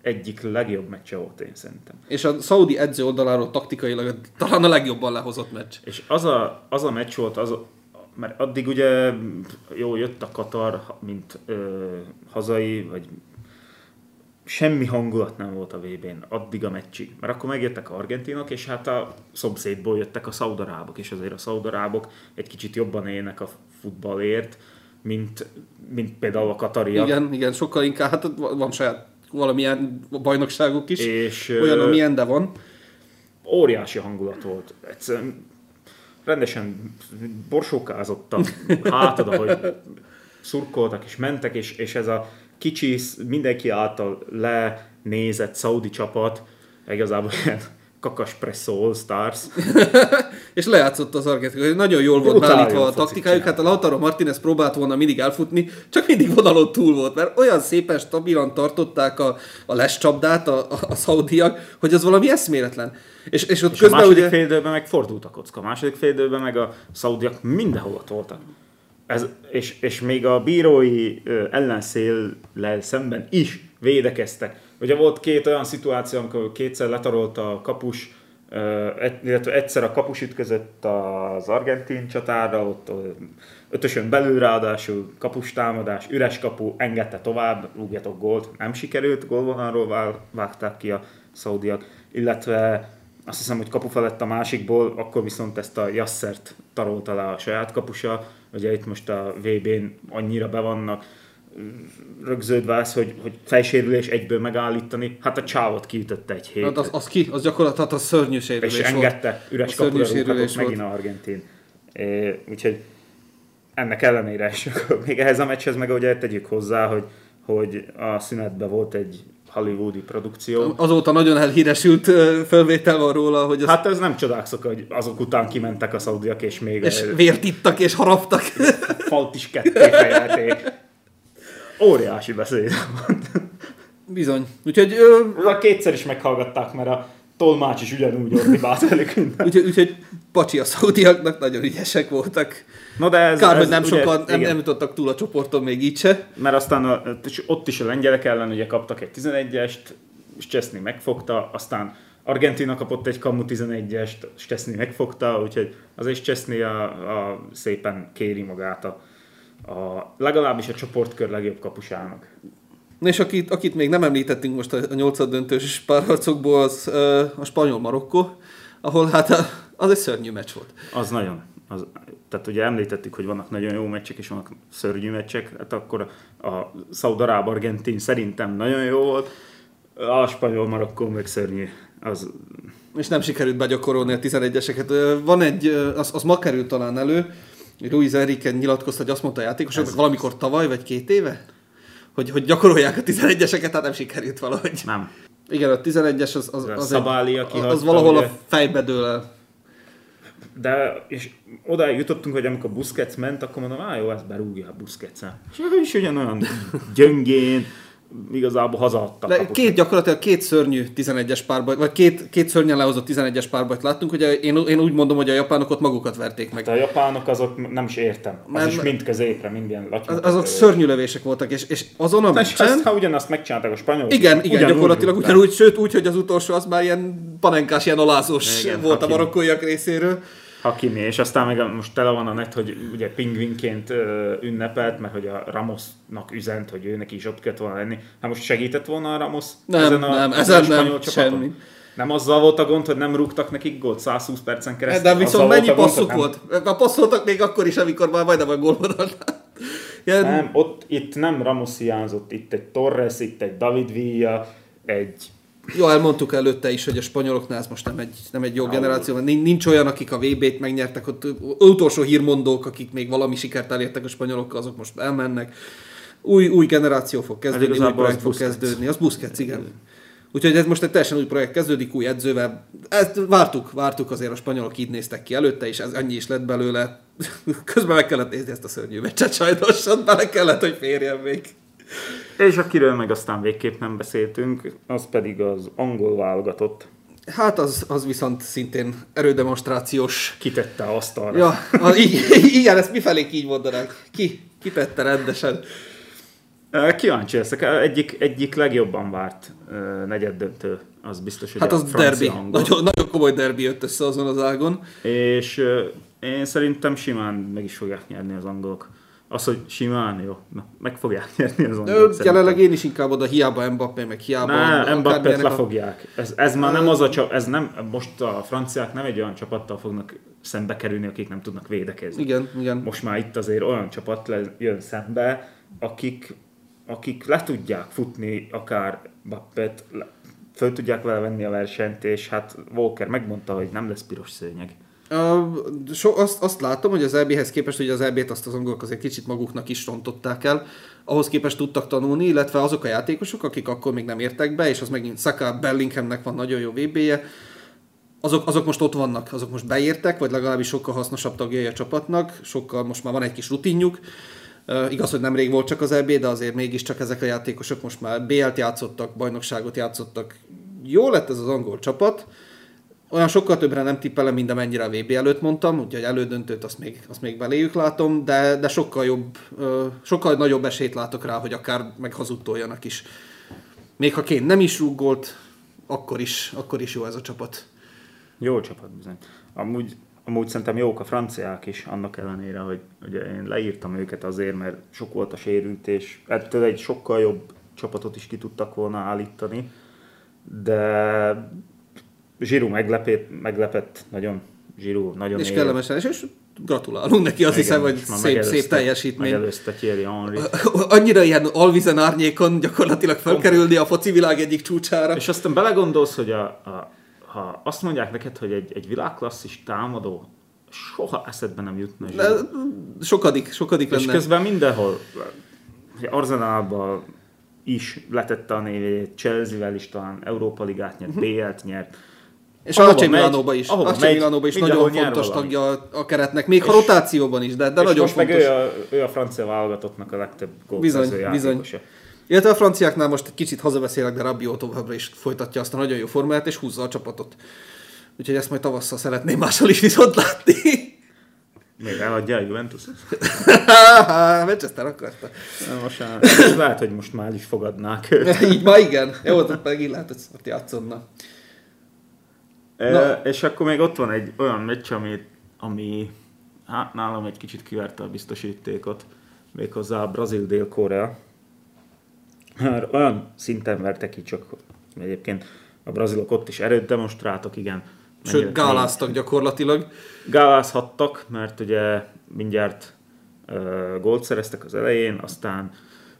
egyik legjobb meccse volt én szerintem. És a Saudi edző oldaláról taktikailag talán a legjobban lehozott meccs. És az a, az a meccs volt, az, mert addig ugye jó, jött a Katar, mint ö, hazai, vagy semmi hangulat nem volt a VB-n addig a meccsig. Mert akkor megjöttek a argentinok, és hát a szomszédból jöttek a szaudarábok, és azért a szaudarábok egy kicsit jobban élnek a futballért, mint, mint például a katariak. Igen, igen, sokkal inkább, hát van saját valamilyen bajnokságuk is, és, olyan, amilyen, de van. Óriási hangulat volt. Egyszerűen rendesen borsókázottak hátad, ahogy szurkoltak és mentek, és, és ez a kicsi, mindenki által lenézett szaudi csapat, igazából ilyen kakaspresso All Stars. (laughs) és lejátszott az Argentina. Nagyon jól volt beállítva a taktikájuk. Hát a Lautaro Martinez próbált volna mindig elfutni, csak mindig vonalon túl volt, mert olyan szépen stabilan tartották a, a lescsapdát a, a, a szaudiak, hogy az valami eszméletlen. És, és ott és közben a második ugye... fél meg fordult a kocka. A második fél meg a szaudiak mindenhol ott voltak. Ez, és, és még a bírói ellenszéllel szemben is védekeztek. Ugye volt két olyan szituáció, amikor kétszer letarolta a kapus, illetve egyszer a kapus ütközött az argentin csatára, ott ötösön belül ráadásul kapus támadás, üres kapu, engedte tovább, rúgjatok gólt, nem sikerült, gólvonalról vágták ki a szaudiak, illetve azt hiszem, hogy kapu felett a másikból, akkor viszont ezt a Jasszert tarolta le a saját kapusa, ugye itt most a VB-n annyira be vannak rögződve az, hogy, hogy fejsérülés egyből megállítani, hát a csávot kiütötte egy hét. Hát az, az ki, az gyakorlatilag a szörnyű sérülés És engedte, üres kapura rúghatott megint a Argentin. É, úgyhogy ennek ellenére is, (laughs) még ehhez a meccshez meg ugye tegyük hozzá, hogy, hogy a szünetben volt egy hollywoodi produkció. Azóta nagyon elhíresült felvétel van róla, hogy... Az... Hát ez nem csodálkozok, hogy azok után kimentek a szaudiak, és még... És vért ittak, és haraptak. Falt is ketté fejelték. Óriási beszéd Bizony. Úgyhogy... Ö... A kétszer is meghallgatták, mert a tolmács is ugyanúgy ordibált velük úgyhogy, úgyhogy pacsi a szaudiaknak, nagyon ügyesek voltak. No de ez, Kár, ez, hogy nem ugye, sokan nem, nem jutottak túl a csoporton még így se. Mert aztán a, ott is a lengyelek ellen ugye kaptak egy 11-est, és Cseszni megfogta, aztán Argentina kapott egy kamu 11-est, és Cseszni megfogta, úgyhogy azért Cseszni a, a, szépen kéri magát a, a, legalábbis a csoportkör legjobb kapusának. Na és akit, akit még nem említettünk most a nyolcad döntős párharcokból, az a spanyol Marokkó, ahol hát az egy szörnyű meccs volt. Az nagyon. Az, tehát ugye említettük, hogy vannak nagyon jó meccsek, és vannak szörnyű meccsek, hát akkor a Szaudaráb Argentin szerintem nagyon jó volt, a spanyol Marokkó meg szörnyű. Az... És nem sikerült begyakorolni a 11-eseket. Van egy, az, az ma került talán elő, Luis Enrique nyilatkozta, hogy azt mondta a játékosoknak valamikor tavaly, vagy két éve, hogy, hogy gyakorolják a 11-eseket, tehát nem sikerült valahogy. Nem. Igen, a 11-es az, az, az, Szabáli, egy, az, az valahol ugye? a fejbe dől el. De, és oda jutottunk, hogy amikor Busquets ment, akkor mondom, á jó, ez berúgja a Busquets-e. És ő is ugyanolyan (laughs) gyöngén, igazából hazaadta. De két gyakorlatilag két szörnyű 11-es párbajt, vagy két, két szörnyen lehozott 11-es párbajt láttunk, hogy én, én úgy mondom, hogy a japánok ott magukat verték meg. De a japánok azok nem is értem. Az mert, is mind középre, mind ilyen Az, azok szörnyű lövések voltak, és, és azon a meccsen... Ezt, ha ugyanazt megcsinálták a spanyolok. Igen, igen, ugyanúgy, gyakorlatilag ugyanúgy, sőt úgy, hogy az utolsó az már ilyen panenkás, ilyen alázós igen, volt a marokkóiak részéről. Hakimi, és aztán meg most tele van a net, hogy ugye pingvinként ünnepelt, mert hogy a Ramosnak üzent, hogy ő neki is ott kellett volna lenni. Hát most segített volna a Ramos nem, ezen a, nem, ezen nem, csapaton? semmi. Nem azzal volt a gond, hogy nem rúgtak nekik gólt 120 percen keresztül. De viszont mennyi passzuk volt? A passzoltak még akkor is, amikor már majdnem a gólvonalnál. Ilyen... Nem, ott itt nem Ramos hiányzott, itt egy Torres, itt egy David Villa, egy jó, elmondtuk előtte is, hogy a spanyoloknál ez most nem egy, nem egy jó ah, generáció, mert nincs olyan, akik a VB-t megnyertek, ott utolsó hírmondók, akik még valami sikert elértek a spanyolokkal, azok most elmennek. Új, új generáció fog kezdődni, új projekt fog kezdődni. Az Busquets, igen. Úgyhogy ez most egy teljesen új projekt kezdődik, új edzővel. Ezt vártuk, vártuk azért a spanyolok így néztek ki előtte, és ez annyi is lett belőle. (laughs) Közben meg kellett nézni ezt a szörnyű meccset sajnos, bele kellett, hogy férjen még. És akiről meg aztán végképp nem beszéltünk, az pedig az angol válogatott. Hát az, az viszont szintén erődemonstrációs. Kitette asztalra. Ja, az, igen, ezt mifelé így mondanánk. Ki, kitette rendesen. Kíváncsi leszek. Egyik, egyik legjobban várt negyed döntő, az biztos, hogy Hát az derbi. Nagyon, nagyon komoly derbi jött össze azon az ágon. És én szerintem simán meg is fogják nyerni az angolok. Az, hogy simán, jó, na, meg fogják nyerni az angolok. Jelenleg én is inkább oda hiába Mbappé, meg hiába... Ne, Mbappé-t lefogják. Ez, ez már nem az a csap, ez nem, most a franciák nem egy olyan csapattal fognak szembe kerülni, akik nem tudnak védekezni. Igen, igen. Most már itt azért olyan csapat jön szembe, akik, akik le tudják futni akár Mbappét, föl tudják vele venni a versenyt, és hát Walker megmondta, hogy nem lesz piros szőnyeg. Uh, so, azt, azt látom, hogy az EB-hez képest, hogy az EB-t azt az angolok azért kicsit maguknak is rontották el, ahhoz képest tudtak tanulni, illetve azok a játékosok, akik akkor még nem értek be, és az megint Saka Bellinghamnek van nagyon jó VB-je, azok, azok most ott vannak, azok most beértek, vagy legalábbis sokkal hasznosabb tagjai a csapatnak, sokkal most már van egy kis rutinjuk. Igaz, hogy nemrég volt csak az EB, de azért mégiscsak ezek a játékosok most már BL-t játszottak, bajnokságot játszottak. Jó lett ez az angol csapat, olyan sokkal többre nem tippelem, mint amennyire a VB előtt mondtam, úgyhogy elődöntőt azt még, azt még beléjük látom, de, de sokkal jobb, sokkal nagyobb esélyt látok rá, hogy akár meg hazudtoljanak is. Még ha Kén nem is rúgolt, akkor is, akkor is jó ez a csapat. Jó csapat bizony. Amúgy, amúgy szerintem jók a franciák is, annak ellenére, hogy ugye én leírtam őket azért, mert sok volt a sérült, és ettől egy sokkal jobb csapatot is ki tudtak volna állítani, de Zsirú meglepett, meglepett nagyon. Zsirú nagyon És kellemesen, és, és gratulálunk neki, azt Igen, hiszem, hogy szép, szép teljesítmény. Megelőzte Thierry Henry. (laughs) Annyira ilyen alvizen árnyékon gyakorlatilag felkerülni a foci világ egyik csúcsára. És aztán belegondolsz, hogy a, a, ha azt mondják neked, hogy egy, egy világklasszis támadó soha eszedbe nem jutna. De sokadik, sokadik És lenne. közben mindenhol, Arzenálban is letette a névét, Chelsea-vel is talán Európa Ligát nyert, BL-t nyert. És Ahova AC Milánóba is. ahova AC megy, Milánóba is nagyon fontos tagja a- a keretnek, még ha rotációban is, de, de és nagyon most fontos. meg ő a, ő a francia válogatottnak a legtöbb Bizony, gólszerző bizony. játékosa. Illetve a franciáknál most egy kicsit hazabeszélek, de Rabiot továbbra is folytatja azt a nagyon jó formáját, és húzza a csapatot. Úgyhogy ezt majd tavasszal szeretném máshol is viszont látni. Még eladja a Juventus? (laughs) Manchester akarta. Most most lehet, hogy most már is fogadnák őt. (laughs) Így ma igen. Jó, ott megint lehet, hogy szart játszodna. E, és akkor még ott van egy olyan meccs, ami, ami hát nálam egy kicsit kiverte a biztosítékot, méghozzá a Brazil-Dél-Korea. Már olyan szinten vertek ki, csak egyébként a brazilok ott is erőt demonstráltak, igen. Sőt, gáláztak gyakorlatilag. gálázhattak, mert ugye mindjárt uh, gólt szereztek az elején, aztán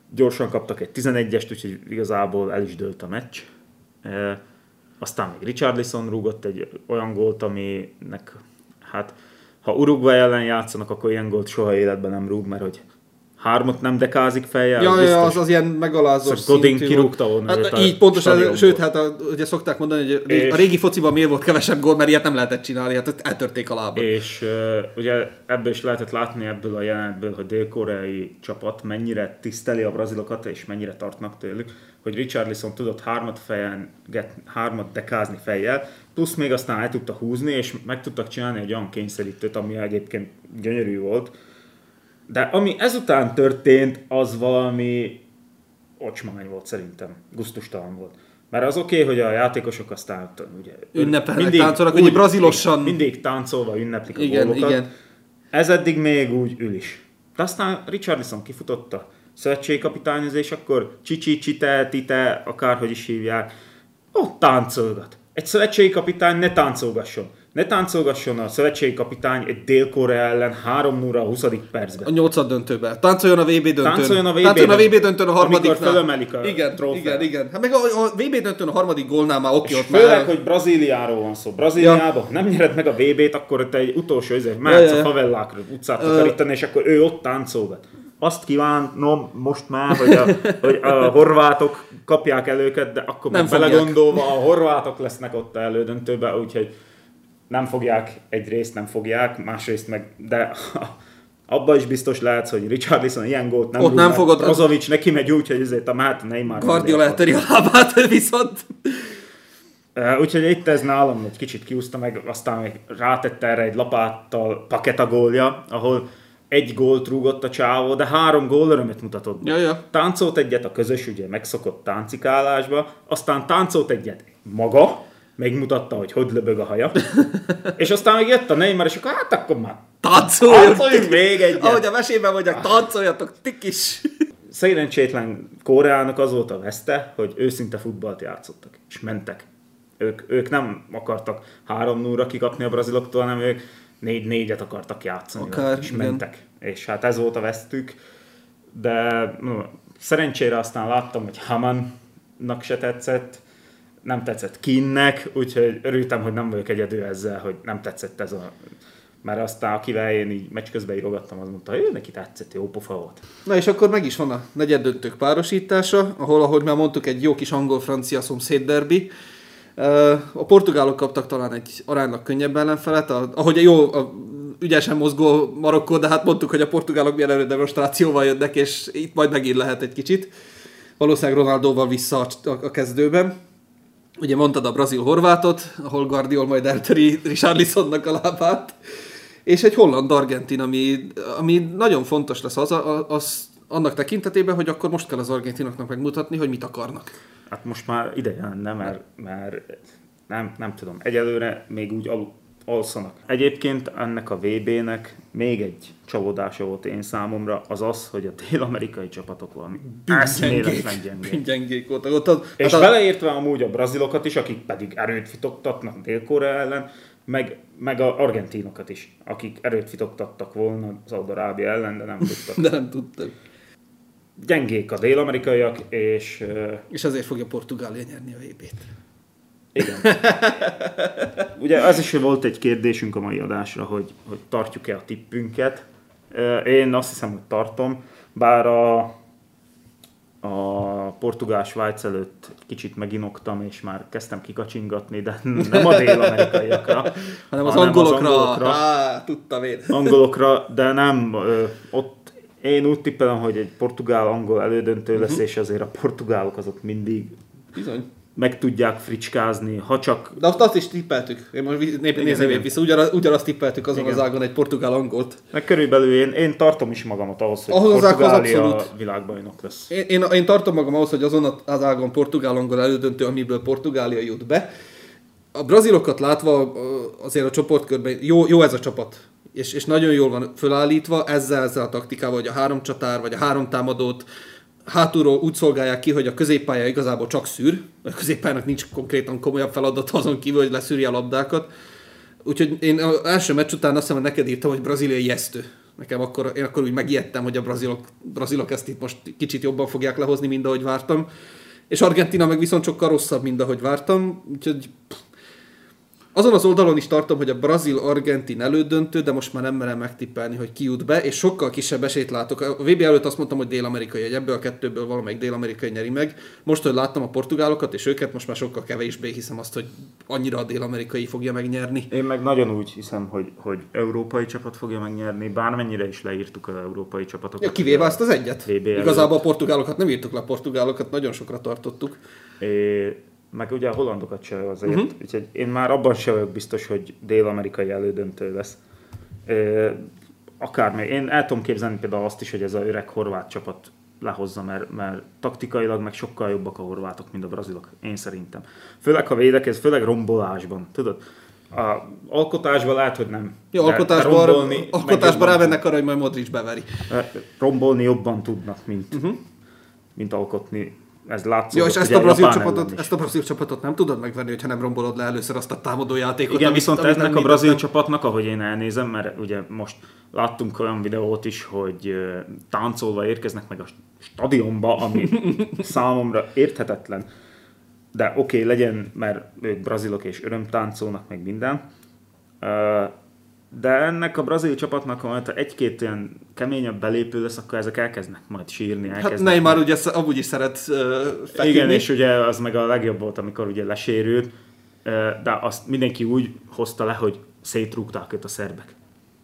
gyorsan kaptak egy 11-est, úgyhogy igazából el is dőlt a meccs. Uh, aztán még Richarlison rúgott egy olyan gólt, aminek, hát ha Uruguay ellen játszanak, akkor ilyen gólt soha életben nem rúg, mert hogy hármat nem dekázik fejjel, Ja, az ja, az, az ilyen megalázó Szóval Godin szintű kirúgta volna Hát, így pontosan, sőt, hát a, ugye szokták mondani, hogy És- a régi fociban miért volt kevesebb gól, mert ilyet nem lehetett csinálni, hát eltörték a lábat. És uh, ugye ebből is lehetett látni ebből a jelenetből, hogy dél-koreai csapat mennyire tiszteli a brazilokat, és mennyire tartnak tőlük, hogy Richarlison tudott hármat fejen, get, hármat dekázni fejjel, plusz még aztán el tudta húzni, és meg tudtak csinálni egy olyan kényszerítőt, ami egyébként gyönyörű volt. De ami ezután történt, az valami ocsmány volt szerintem, gusztustalan volt. Mert az oké, okay, hogy a játékosok aztán ugye, Ünnepelnek, táncolnak, ugye brazilosan- mindig, mindig táncolva ünneplik a Igen, gólokat. igen. Ez eddig még úgy ül is. De aztán Richardson kifutotta szövetségi kapitányhoz, és akkor Csicsi, Csite, Tite, akárhogy is hívják, ott táncolgat. Egy szövetségi kapitány ne táncolgasson. Ne táncolgasson a szövetségi kapitány egy Dél-Korea ellen 3 0 a 20. percben. A nyolcad döntőben. Táncoljon a VB döntőn. Táncoljon a VB Táncoljon a VB döntőn, a amikor harmadiknál. fölemelik a igen, trófeát. igen, igen. Hát meg a, a VB döntőn a harmadik gólnál már oké, És ott főleg, már... hogy Brazíliáról van szó. Brazíliában ja. nem nyered meg a VB-t, akkor te egy utolsó izé, Ja, mehetsz ja, ja. a favellákra, utcát takarítani, és akkor ő ott táncolgat. Azt kívánom most már, hogy a, hogy a horvátok kapják el őket, de akkor Nem belegondolva a horvátok lesznek ott elődöntőben, úgyhogy nem fogják, egyrészt nem fogják, másrészt meg, de (laughs) abba is biztos lehetsz, hogy Richarlison ilyen gólt nem Ott rúg, nem fogod- Brozovic neki megy úgy, hogy ezért a Mát Neymar Guardiola eltöri a lábát, (laughs) viszont... Uh, Úgyhogy itt ez nálam egy kicsit kiúzta meg, aztán még rátette erre egy lapáttal Paketa gólja, ahol egy gólt rúgott a csávó, de három gól örömet mutatott. Ja, ja. Táncolt egyet a közös, ugye megszokott táncikálásba, aztán táncolt egyet maga, megmutatta, hogy hogy löbög a haja, (laughs) és aztán még jött a Neymar, és akkor hát akkor már Táncoljon! táncoljunk még egyet. Ahogy a mesében mondják, táncoljatok, tik is! Szerencsétlen Koreának az volt a veszte, hogy őszinte futballt játszottak, és mentek. Ők, ők nem akartak 3 0 kikapni a braziloktól, hanem ők 4-4-et akartak játszani, Akár, és igen. mentek. És hát ez volt a vesztük. De no, szerencsére aztán láttam, hogy Hamannak se tetszett, nem tetszett Kinnek, úgyhogy örültem, hogy nem vagyok egyedül ezzel, hogy nem tetszett ez a... Mert aztán akivel én így meccs közben írogattam, az mondta, hogy neki tetszett, jó pofa volt. Na és akkor meg is van a negyed döntők párosítása, ahol, ahogy már mondtuk, egy jó kis angol-francia szomszéd derbi. Ö, A portugálok kaptak talán egy aránylag könnyebb ellenfelet, a, ahogy a jó, a ügyesen mozgó Marokkó, de hát mondtuk, hogy a portugálok milyen erődemonstrációval jönnek, és itt majd megint lehet egy kicsit. Valószínűleg Ronaldóval vissza a kezdőben. Ugye mondtad a brazil-horvátot, ahol Guardiol majd eltöri Richarlisonnak a lábát. És egy holland-argentin, ami, ami nagyon fontos lesz az, az, annak tekintetében, hogy akkor most kell az argentinoknak megmutatni, hogy mit akarnak. Hát most már ideje lenne, mert, mert nem, nem tudom, egyelőre még úgy alszanak. Egyébként ennek a VB-nek még egy csalódása volt én számomra, az az, hogy a dél-amerikai csapatok valami eszméletlen gyengék. (laughs) Gyengék voltak. Ott az, És hát a, beleértve amúgy a brazilokat is, akik pedig erőt fitoktatnak Dél-Korea ellen, meg, meg a argentinokat is, akik erőt fitoktattak volna Szaudarábia ellen, de nem tudtak. (laughs) de nem tudtam. Gyengék a dél-amerikaiak, és És ezért fogja Portugália nyerni a VB-t. Igen. (laughs) ugye ez is volt egy kérdésünk a mai adásra, hogy, hogy tartjuk-e a tippünket. Én azt hiszem, hogy tartom, bár a, a portugál Svájc előtt kicsit meginoktam, és már kezdtem kikacsingatni, de nem a dél-amerikaiakra, (laughs) Hanem az angolokra. Á, tudtam én. (laughs) angolokra, de nem, ö, ott én úgy tippelem, hogy egy portugál-angol elődöntő Mhm. lesz, és azért a portugálok azok mindig Bizony. Meg tudják fricskázni, ha csak De azt, azt is tippeltük. Én most vi- nép, nézem igen. vissza. Ugyanaz, ugyanazt tippeltük azon Igen. az ágon egy portugál angolt. meg körülbelül én, én tartom is magamat ahhoz, hogy Ahhoz az Portugália abszolút. világbajnok lesz. Én, én, én tartom magam ahhoz, hogy azon az ágon portugál angol elődöntő, amiből Portugália jut be. A brazilokat látva azért a csoportkörben jó, jó ez a csapat. És, és nagyon jól van fölállítva, ezzel, ezzel a taktikával, hogy a három csatár, vagy a három támadót hátulról úgy szolgálják ki, hogy a középpálya igazából csak szűr. A középpályának nincs konkrétan komolyabb feladat azon kívül, hogy leszűri a labdákat. Úgyhogy én az első meccs után azt hiszem, hogy neked írtam, hogy Brazília ijesztő. Nekem akkor, én akkor úgy megijedtem, hogy a brazilok, brazilok ezt itt most kicsit jobban fogják lehozni, mint ahogy vártam. És Argentina meg viszont sokkal rosszabb, mint ahogy vártam. Úgyhogy pff, azon az oldalon is tartom, hogy a brazil-argentin elődöntő, de most már nem merem megtippelni, hogy ki jut be, és sokkal kisebb esélyt látok. A VB előtt azt mondtam, hogy dél-amerikai, egy ebből a kettőből valamelyik dél-amerikai nyeri meg. Most, hogy láttam a portugálokat és őket, most már sokkal kevésbé hiszem azt, hogy annyira a dél-amerikai fogja megnyerni. Én meg nagyon úgy hiszem, hogy, hogy európai csapat fogja megnyerni, bármennyire is leírtuk az európai csapatokat. Ja, kivéve azt az egyet. VB. Igazából a portugálokat nem írtuk le, a portugálokat nagyon sokra tartottuk. É, meg ugye a hollandokat se azért, uh-huh. úgyhogy én már abban sem vagyok biztos, hogy dél-amerikai elődöntő lesz. É, akármi. Én el tudom képzelni például azt is, hogy ez a öreg horvát csapat lehozza, mert, mert taktikailag meg sokkal jobbak a horvátok, mint a brazilok, én szerintem. Főleg, ha védekez, főleg rombolásban, tudod? A alkotásban lehet, hogy nem. Jó, de- alkotásban, de rombolni alkotásban rávennek arra, hogy majd Modric beveri. Rombolni jobban tudnak, mint, uh-huh. mint alkotni. Ez látszott. Jó, és ezt a, brazil csapatot, ezt a brazil csapatot nem tudod megvenni, hogyha nem rombolod le először azt a támadó játékot. Igen, amit- viszont amit ennek a brazil mindent- csapatnak, ahogy én elnézem, mert ugye most láttunk olyan videót is, hogy táncolva érkeznek meg a stadionba, ami (laughs) számomra érthetetlen. De oké, okay, legyen, mert ők brazilok és örömtáncolnak, meg minden. De ennek a brazil csapatnak, ha majd egy-két ilyen keményebb belépő lesz, akkor ezek elkezdnek majd sírni. Hát elkezdnek Neymar majd- ugye amúgy is szeret uh, feküdni. igen, és ugye az meg a legjobb volt, amikor ugye lesérült, de azt mindenki úgy hozta le, hogy szétrúgták őt a szerbek.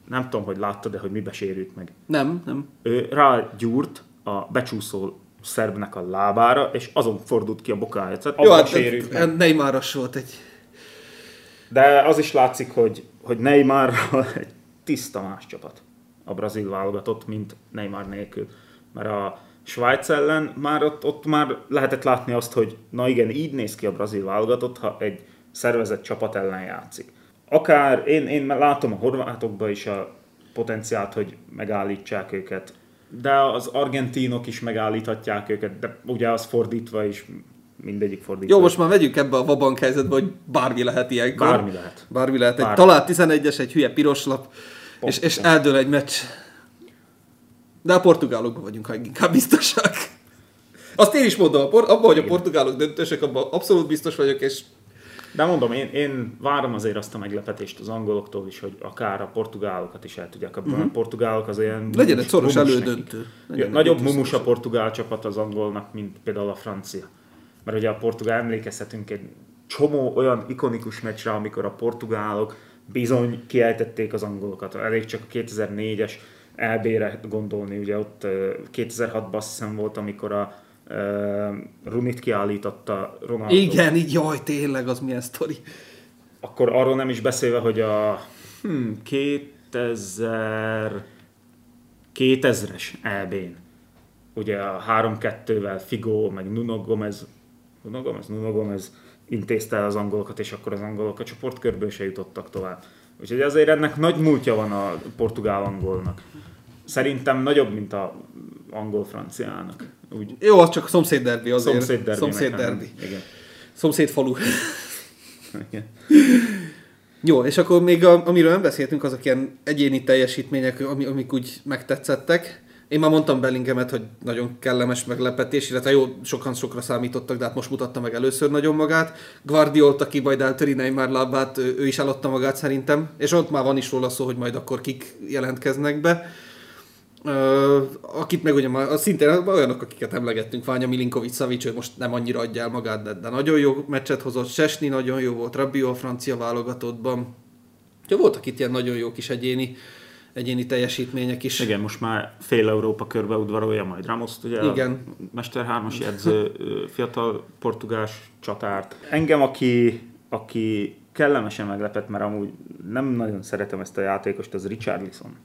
Nem tudom, hogy láttad, de hogy mibe sérült meg. Nem, nem. Ő rágyúrt a becsúszó szerbnek a lábára, és azon fordult ki a bokája. Tehát Jó, abban hát sérült meg. Neymaros volt egy... De az is látszik, hogy, hogy Neymar (laughs) egy tiszta más csapat a brazil válogatott, mint Neymar nélkül. Mert a Svájc ellen már ott, ott már lehetett látni azt, hogy na igen, így néz ki a brazil válogatott, ha egy szervezett csapat ellen játszik. Akár én, én látom a horvátokban is a potenciált, hogy megállítsák őket, de az argentinok is megállíthatják őket, de ugye az fordítva is, mindegyik fordítva. Jó, most már vegyük ebbe a vabank helyzetbe, hogy bármi lehet ilyenkor. Bármi lehet. Bármi lehet. Egy Bármi. talált 11-es, egy hülye piros lap, és, és Pontosan. eldől egy meccs. De a portugálokban vagyunk, ha inkább biztosak. Azt én is mondom, abban, hogy a portugálok döntősek, abban abszolút biztos vagyok, és De mondom, én, én várom azért azt a meglepetést az angoloktól is, hogy akár a portugálokat is el tudják kapni. Uh-huh. A portugálok az. Mhm. Legyen egy szoros elődöntő. Legyen Ja, nagyobb mumus a portugál csapat az angolnak, mint például a francia. Mert ugye a portugál emlékezhetünk egy csomó olyan ikonikus meccsre, amikor a portugálok bizony kiejtették az angolokat. Elég csak a 2004-es EB-re gondolni, ugye ott ö, 2006-ban azt hiszem volt, amikor a uh, Runit kiállította Ronaldo. igen, így jaj, tényleg, az milyen sztori. Akkor arról nem is beszélve, hogy a hmm, 2000 2000-es EB-n, ugye a 3-2-vel Figo, meg Nuno Gomez, Nuno Gomez, Nuno Gomez intézte el az angolokat, és akkor az angolok a csoportkörből se jutottak tovább. Úgyhogy azért ennek nagy múltja van a portugál-angolnak. Szerintem nagyobb, mint a angol-franciának. Úgy Jó, az csak a szomszéd derbi azért. szomszéd derbi. Szomszéd derbi. Igen. Szomszéd falu. (laughs) Igen. (laughs) Jó, és akkor még a, amiről nem beszéltünk, azok ilyen egyéni teljesítmények, ami, amik úgy megtetszettek. Én már mondtam Bellingemet, hogy nagyon kellemes meglepetés, illetve jó, sokan sokra számítottak, de hát most mutatta meg először nagyon magát. Guardiolt, aki majd eltöri Neymar lábát, ő is eladta magát szerintem, és ott már van is róla szó, hogy majd akkor kik jelentkeznek be. Uh, akit meg ugye már szintén olyanok, akiket emlegettünk, Ványa Milinkovic Savic, ő most nem annyira adja el magát, de, de nagyon jó meccset hozott, Sesni nagyon jó volt, Rabiot a francia válogatottban. Ja, voltak itt ilyen nagyon jó kis egyéni, egyéni teljesítmények is. Igen, most már fél Európa körbe udvarolja majd Ramoszt, ugye Igen. a Mester 3-as edző, fiatal portugás csatárt. Engem, aki, aki kellemesen meglepett, mert amúgy nem nagyon szeretem ezt a játékost, az Richarlison.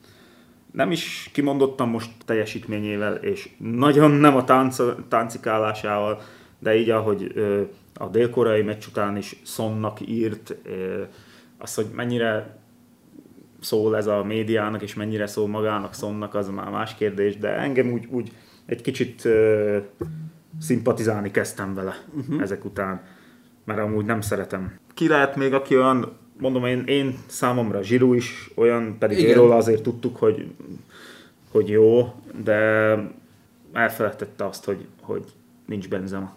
Nem is kimondottam most teljesítményével, és nagyon nem a tánc, táncikálásával, de így, ahogy ö, a dél-koreai meccs után is Sonnak írt, ö, az, hogy mennyire szól ez a médiának, és mennyire szól magának Sonnak, az már más kérdés, de engem úgy, úgy egy kicsit ö, szimpatizálni kezdtem vele uh-huh. ezek után, mert amúgy nem szeretem. Ki lehet még, aki olyan, mondom én, én számomra Zsiru is olyan, pedig róla azért tudtuk, hogy, hogy jó, de elfelejtette azt, hogy, hogy nincs Benzema.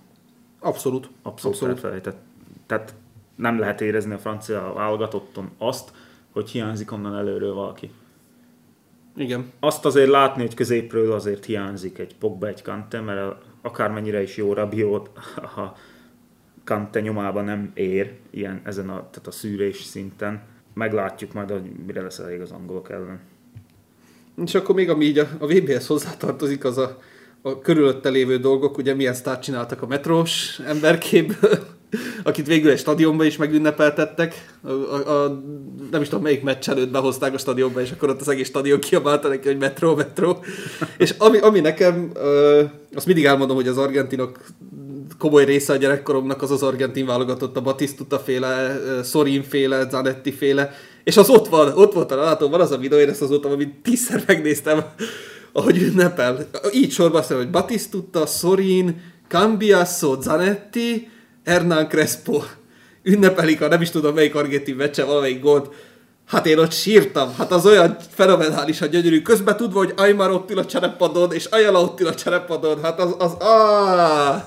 Abszolút, Abszolút. Abszolút. elfelejtett. Tehát nem lehet érezni a francia válogatotton azt, hogy hiányzik onnan előről valaki. Igen. Azt azért látni, hogy középről azért hiányzik egy Pogba, egy Kante, mert akármennyire is jó Rabiot, (laughs) ha Kante nyomába nem ér ilyen, ezen a, tehát a szűrés szinten, meglátjuk majd, hogy mire lesz elég az angolok ellen. És akkor még ami így a, a VB-hez hozzátartozik, az a, a körülötte lévő dolgok, ugye milyen sztárt csináltak a metrós emberkéből, akit végül egy stadionba is megünnepeltettek. A, a, a, nem is tudom, melyik meccs előtt behozták a stadionba, és akkor ott az egész stadion kiabálta neki, hogy metró, metró. És ami, ami nekem, ö, azt mindig elmondom, hogy az argentinok komoly része a gyerekkoromnak az az argentin válogatott, a Batistuta féle, Sorin féle, Zanetti féle, és az ott van, ott volt a látom, van az a videó, én ezt azóta, amit tízszer megnéztem, ahogy ünnepel. Így sorba azt hogy Batistuta, Sorin, Cambiasso, Zanetti, Hernán Crespo. Ünnepelik a nem is tudom melyik argentin meccse, valamelyik gólt. Hát én ott sírtam, hát az olyan fenomenális a gyönyörű. Közben tudva, hogy Aymar ott ül a cserepadon, és Ayala ott ül a cserepadon, hát az, az, áh!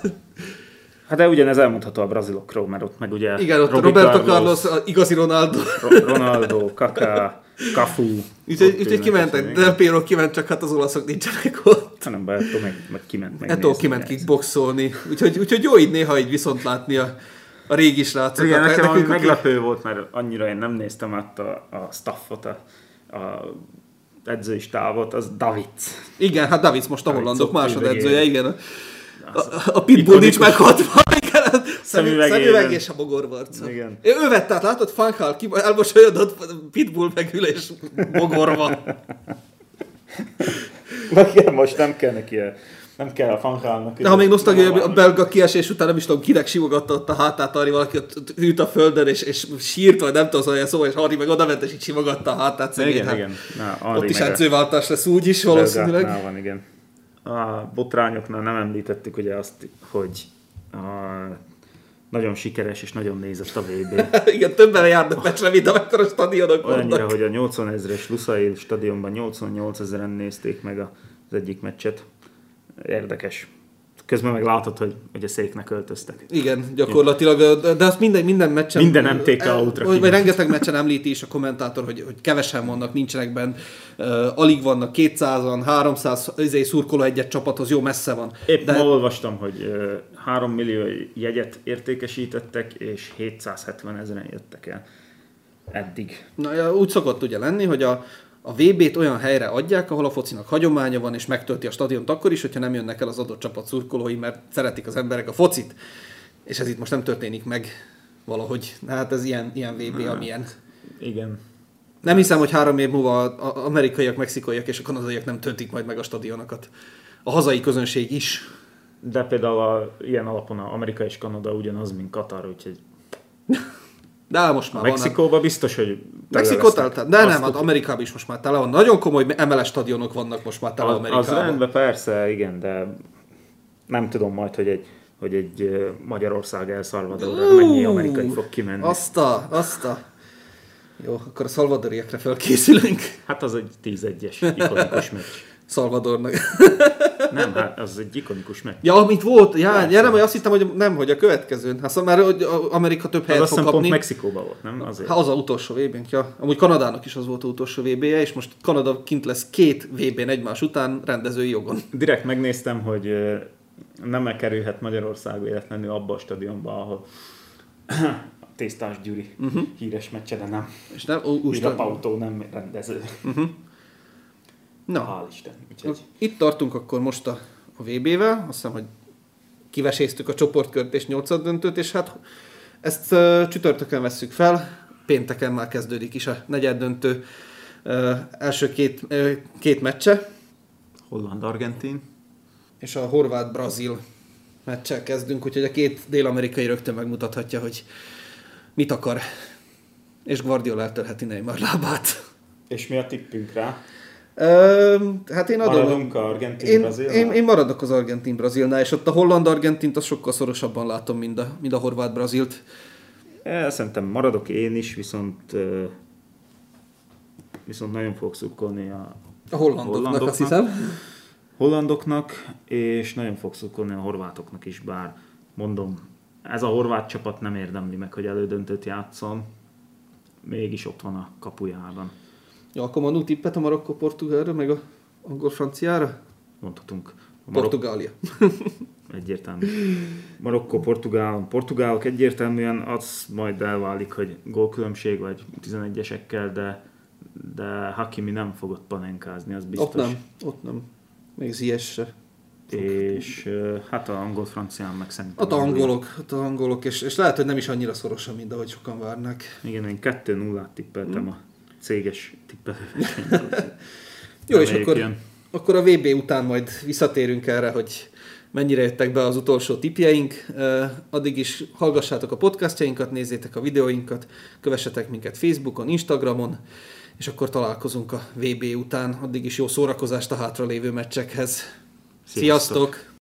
Hát de ugyanez elmondható a brazilokról, mert ott meg ugye Igen, ott Robbie Roberto Carlos, a igazi Ronaldo. Ro- Ronaldo, Kaká, Cafu. Úgyhogy, úgyhogy kimentek, Del Piero kiment, csak hát az olaszok nincsenek ott. Nem baj, attól meg, meg kiment meg. Ettől kiment kickboxolni. Úgyhogy, úgyhogy jó így néha így viszont látni a, a régi srácokat. Igen, nekem ami meglepő volt, mert annyira én nem néztem át a, a staffot, a, a edzői stávot, az David. Igen, hát Davids most a hollandok másodedzője, igen. A, a Pitbull nincs meghatva, (laughs) igen, a szemüveg, szemüveg és a mogorvarca. Igen. Ő vett, tehát látod, Fankhal ki, elmosolyodott, Pitbull megül és mogorva. (laughs) Nekem most nem kell neki, a- nem kell a fankhálnak. De ha még nosztalgia, a belga kiesés után nem is tudom, kinek simogatta ott a hátát, Ari valaki ott ott ült a földön, és, és sírt, vagy nem tudom, olyan szó, és Ari meg oda ment, és így simogatta a hátát. szegény, Igen, hát igen. Na, Ott Henri is edzőváltás lesz úgy is valószínűleg. belgáknál van, igen. A botrányoknál nem említettük ugye azt, hogy a, nagyon sikeres és nagyon nézett a VB. (laughs) Igen, többen járnak meccsre, mint amekkor a stadionok Olyannyira, vannak. hogy a 80 ezeres Lusail stadionban 88 ezeren nézték meg az egyik meccset. Érdekes. Közben meg látod, hogy, hogy a széknek öltöztek. Igen, gyakorlatilag, de azt minden, minden meccsen... Minden MTK el- útra Vagy, kiment. rengeteg meccsen említi is a kommentátor, hogy, hogy kevesen vannak, nincsenek benn, uh, alig vannak 200-an, 300 izé, szurkoló egyet csapathoz, jó messze van. Épp De- ma olvastam, hogy ö, 3 millió jegyet értékesítettek, és 770 ezeren jöttek el. Eddig. Na, ja, úgy szokott ugye lenni, hogy a, a VB-t olyan helyre adják, ahol a focinak hagyománya van, és megtölti a stadiont akkor is, hogyha nem jönnek el az adott csapat szurkolói, mert szeretik az emberek a focit. És ez itt most nem történik meg valahogy. Hát ez ilyen, ilyen VB, amilyen. Igen. Nem hiszem, hogy három év múlva az amerikaiak, mexikaiak és a kanadaiak nem töltik majd meg a stadionokat. A hazai közönség is. De például a, ilyen alapon a Amerika és Kanada ugyanaz, mint Katar, úgyhogy (laughs) De most a már van. Mexikóban biztos, hogy Mexikó tele, de nem, hát tud- Amerikában is most már tele van. Nagyon komoly MLS stadionok vannak most már tele az, az Amerikában. rendben, persze, igen, de nem tudom majd, hogy egy, hogy egy Magyarország El Salvadorra mennyi amerikai fog kimenni. Azt a, azt a. Jó, akkor a szalvadoriakra felkészülünk. Hát az egy 10-1-es ikonikus meccs. (laughs) Salvadornak. Nem, hát az egy ikonikus meccs. ja, amit volt, já, Persze. ja, nem, azt hittem, hogy nem, hogy a következőn. Hát szóval már hogy Amerika több Az helyet azt fog hiszem pont kapni. Mexikóban volt, nem? Azért. Hát az a utolsó vb ja. Amúgy Kanadának is az volt az utolsó VB-je, és most Kanada kint lesz két VB-n egymás után rendezői jogon. Direkt megnéztem, hogy nem kerülhet Magyarország véletlenül abba a stadionba, ahol Tésztás Gyuri uh-huh. híres meccse, de nem. És nem, ó, úgy, Úgy Rapautó nem rendező. Na, Hál' Isten. Úgyhogy itt tartunk akkor most a, a VB-vel, azt hiszem, hogy kiveséztük a csoportkört és nyolcad döntőt, és hát ezt uh, csütörtökön vesszük fel, pénteken már kezdődik is a negyed döntő uh, első két, uh, két meccse, Holland-Argentin. és a horvát-brazil meccsel kezdünk, úgyhogy a két dél-amerikai rögtön megmutathatja, hogy mit akar. És Guardiola eltörheti Neymar lábát. És mi a tippünk rá? Ö, hát én adom... Maradunk a argentin Én, brazil én, én maradok az argentin-brazilnál, és ott a holland-argentint az sokkal szorosabban látom, mint a, mint a horvát-brazilt. É, Szerintem maradok én is, viszont viszont nagyon fogok szurkolni a A hollandoknak, azt hiszem. hollandoknak, és nagyon fogok szurkolni a horvátoknak is, bár mondom, ez a horvát csapat nem érdemli meg, hogy elődöntőt játszon, mégis ott van a kapujában. Ja, akkor Manu tippet a Marokko-Portugálra, meg a angol-franciára? Mondhatunk. A Marok- Portugália. (laughs) egyértelmű. Marokko, Portugál, portugálok egyértelműen, az majd elválik, hogy gólkülönbség vagy 11-esekkel, de, de Hakimi nem fogott panenkázni, az biztos. Ott nem, ott nem. Még Ziyech se. És ö, hát a angol-francián meg szerintem. Ott angolok, ott a angolok, és, és lehet, hogy nem is annyira szorosan, mint ahogy sokan várnak. Igen, én 2-0-át tippeltem Hm. a céges tippelő. (laughs) Jó, és akkor, ilyen. akkor a VB után majd visszatérünk erre, hogy mennyire jöttek be az utolsó tipjeink. Addig is hallgassátok a podcastjainkat, nézzétek a videóinkat, kövessetek minket Facebookon, Instagramon, és akkor találkozunk a VB után. Addig is jó szórakozást a hátralévő meccsekhez. Sziasztok! Sziasztok!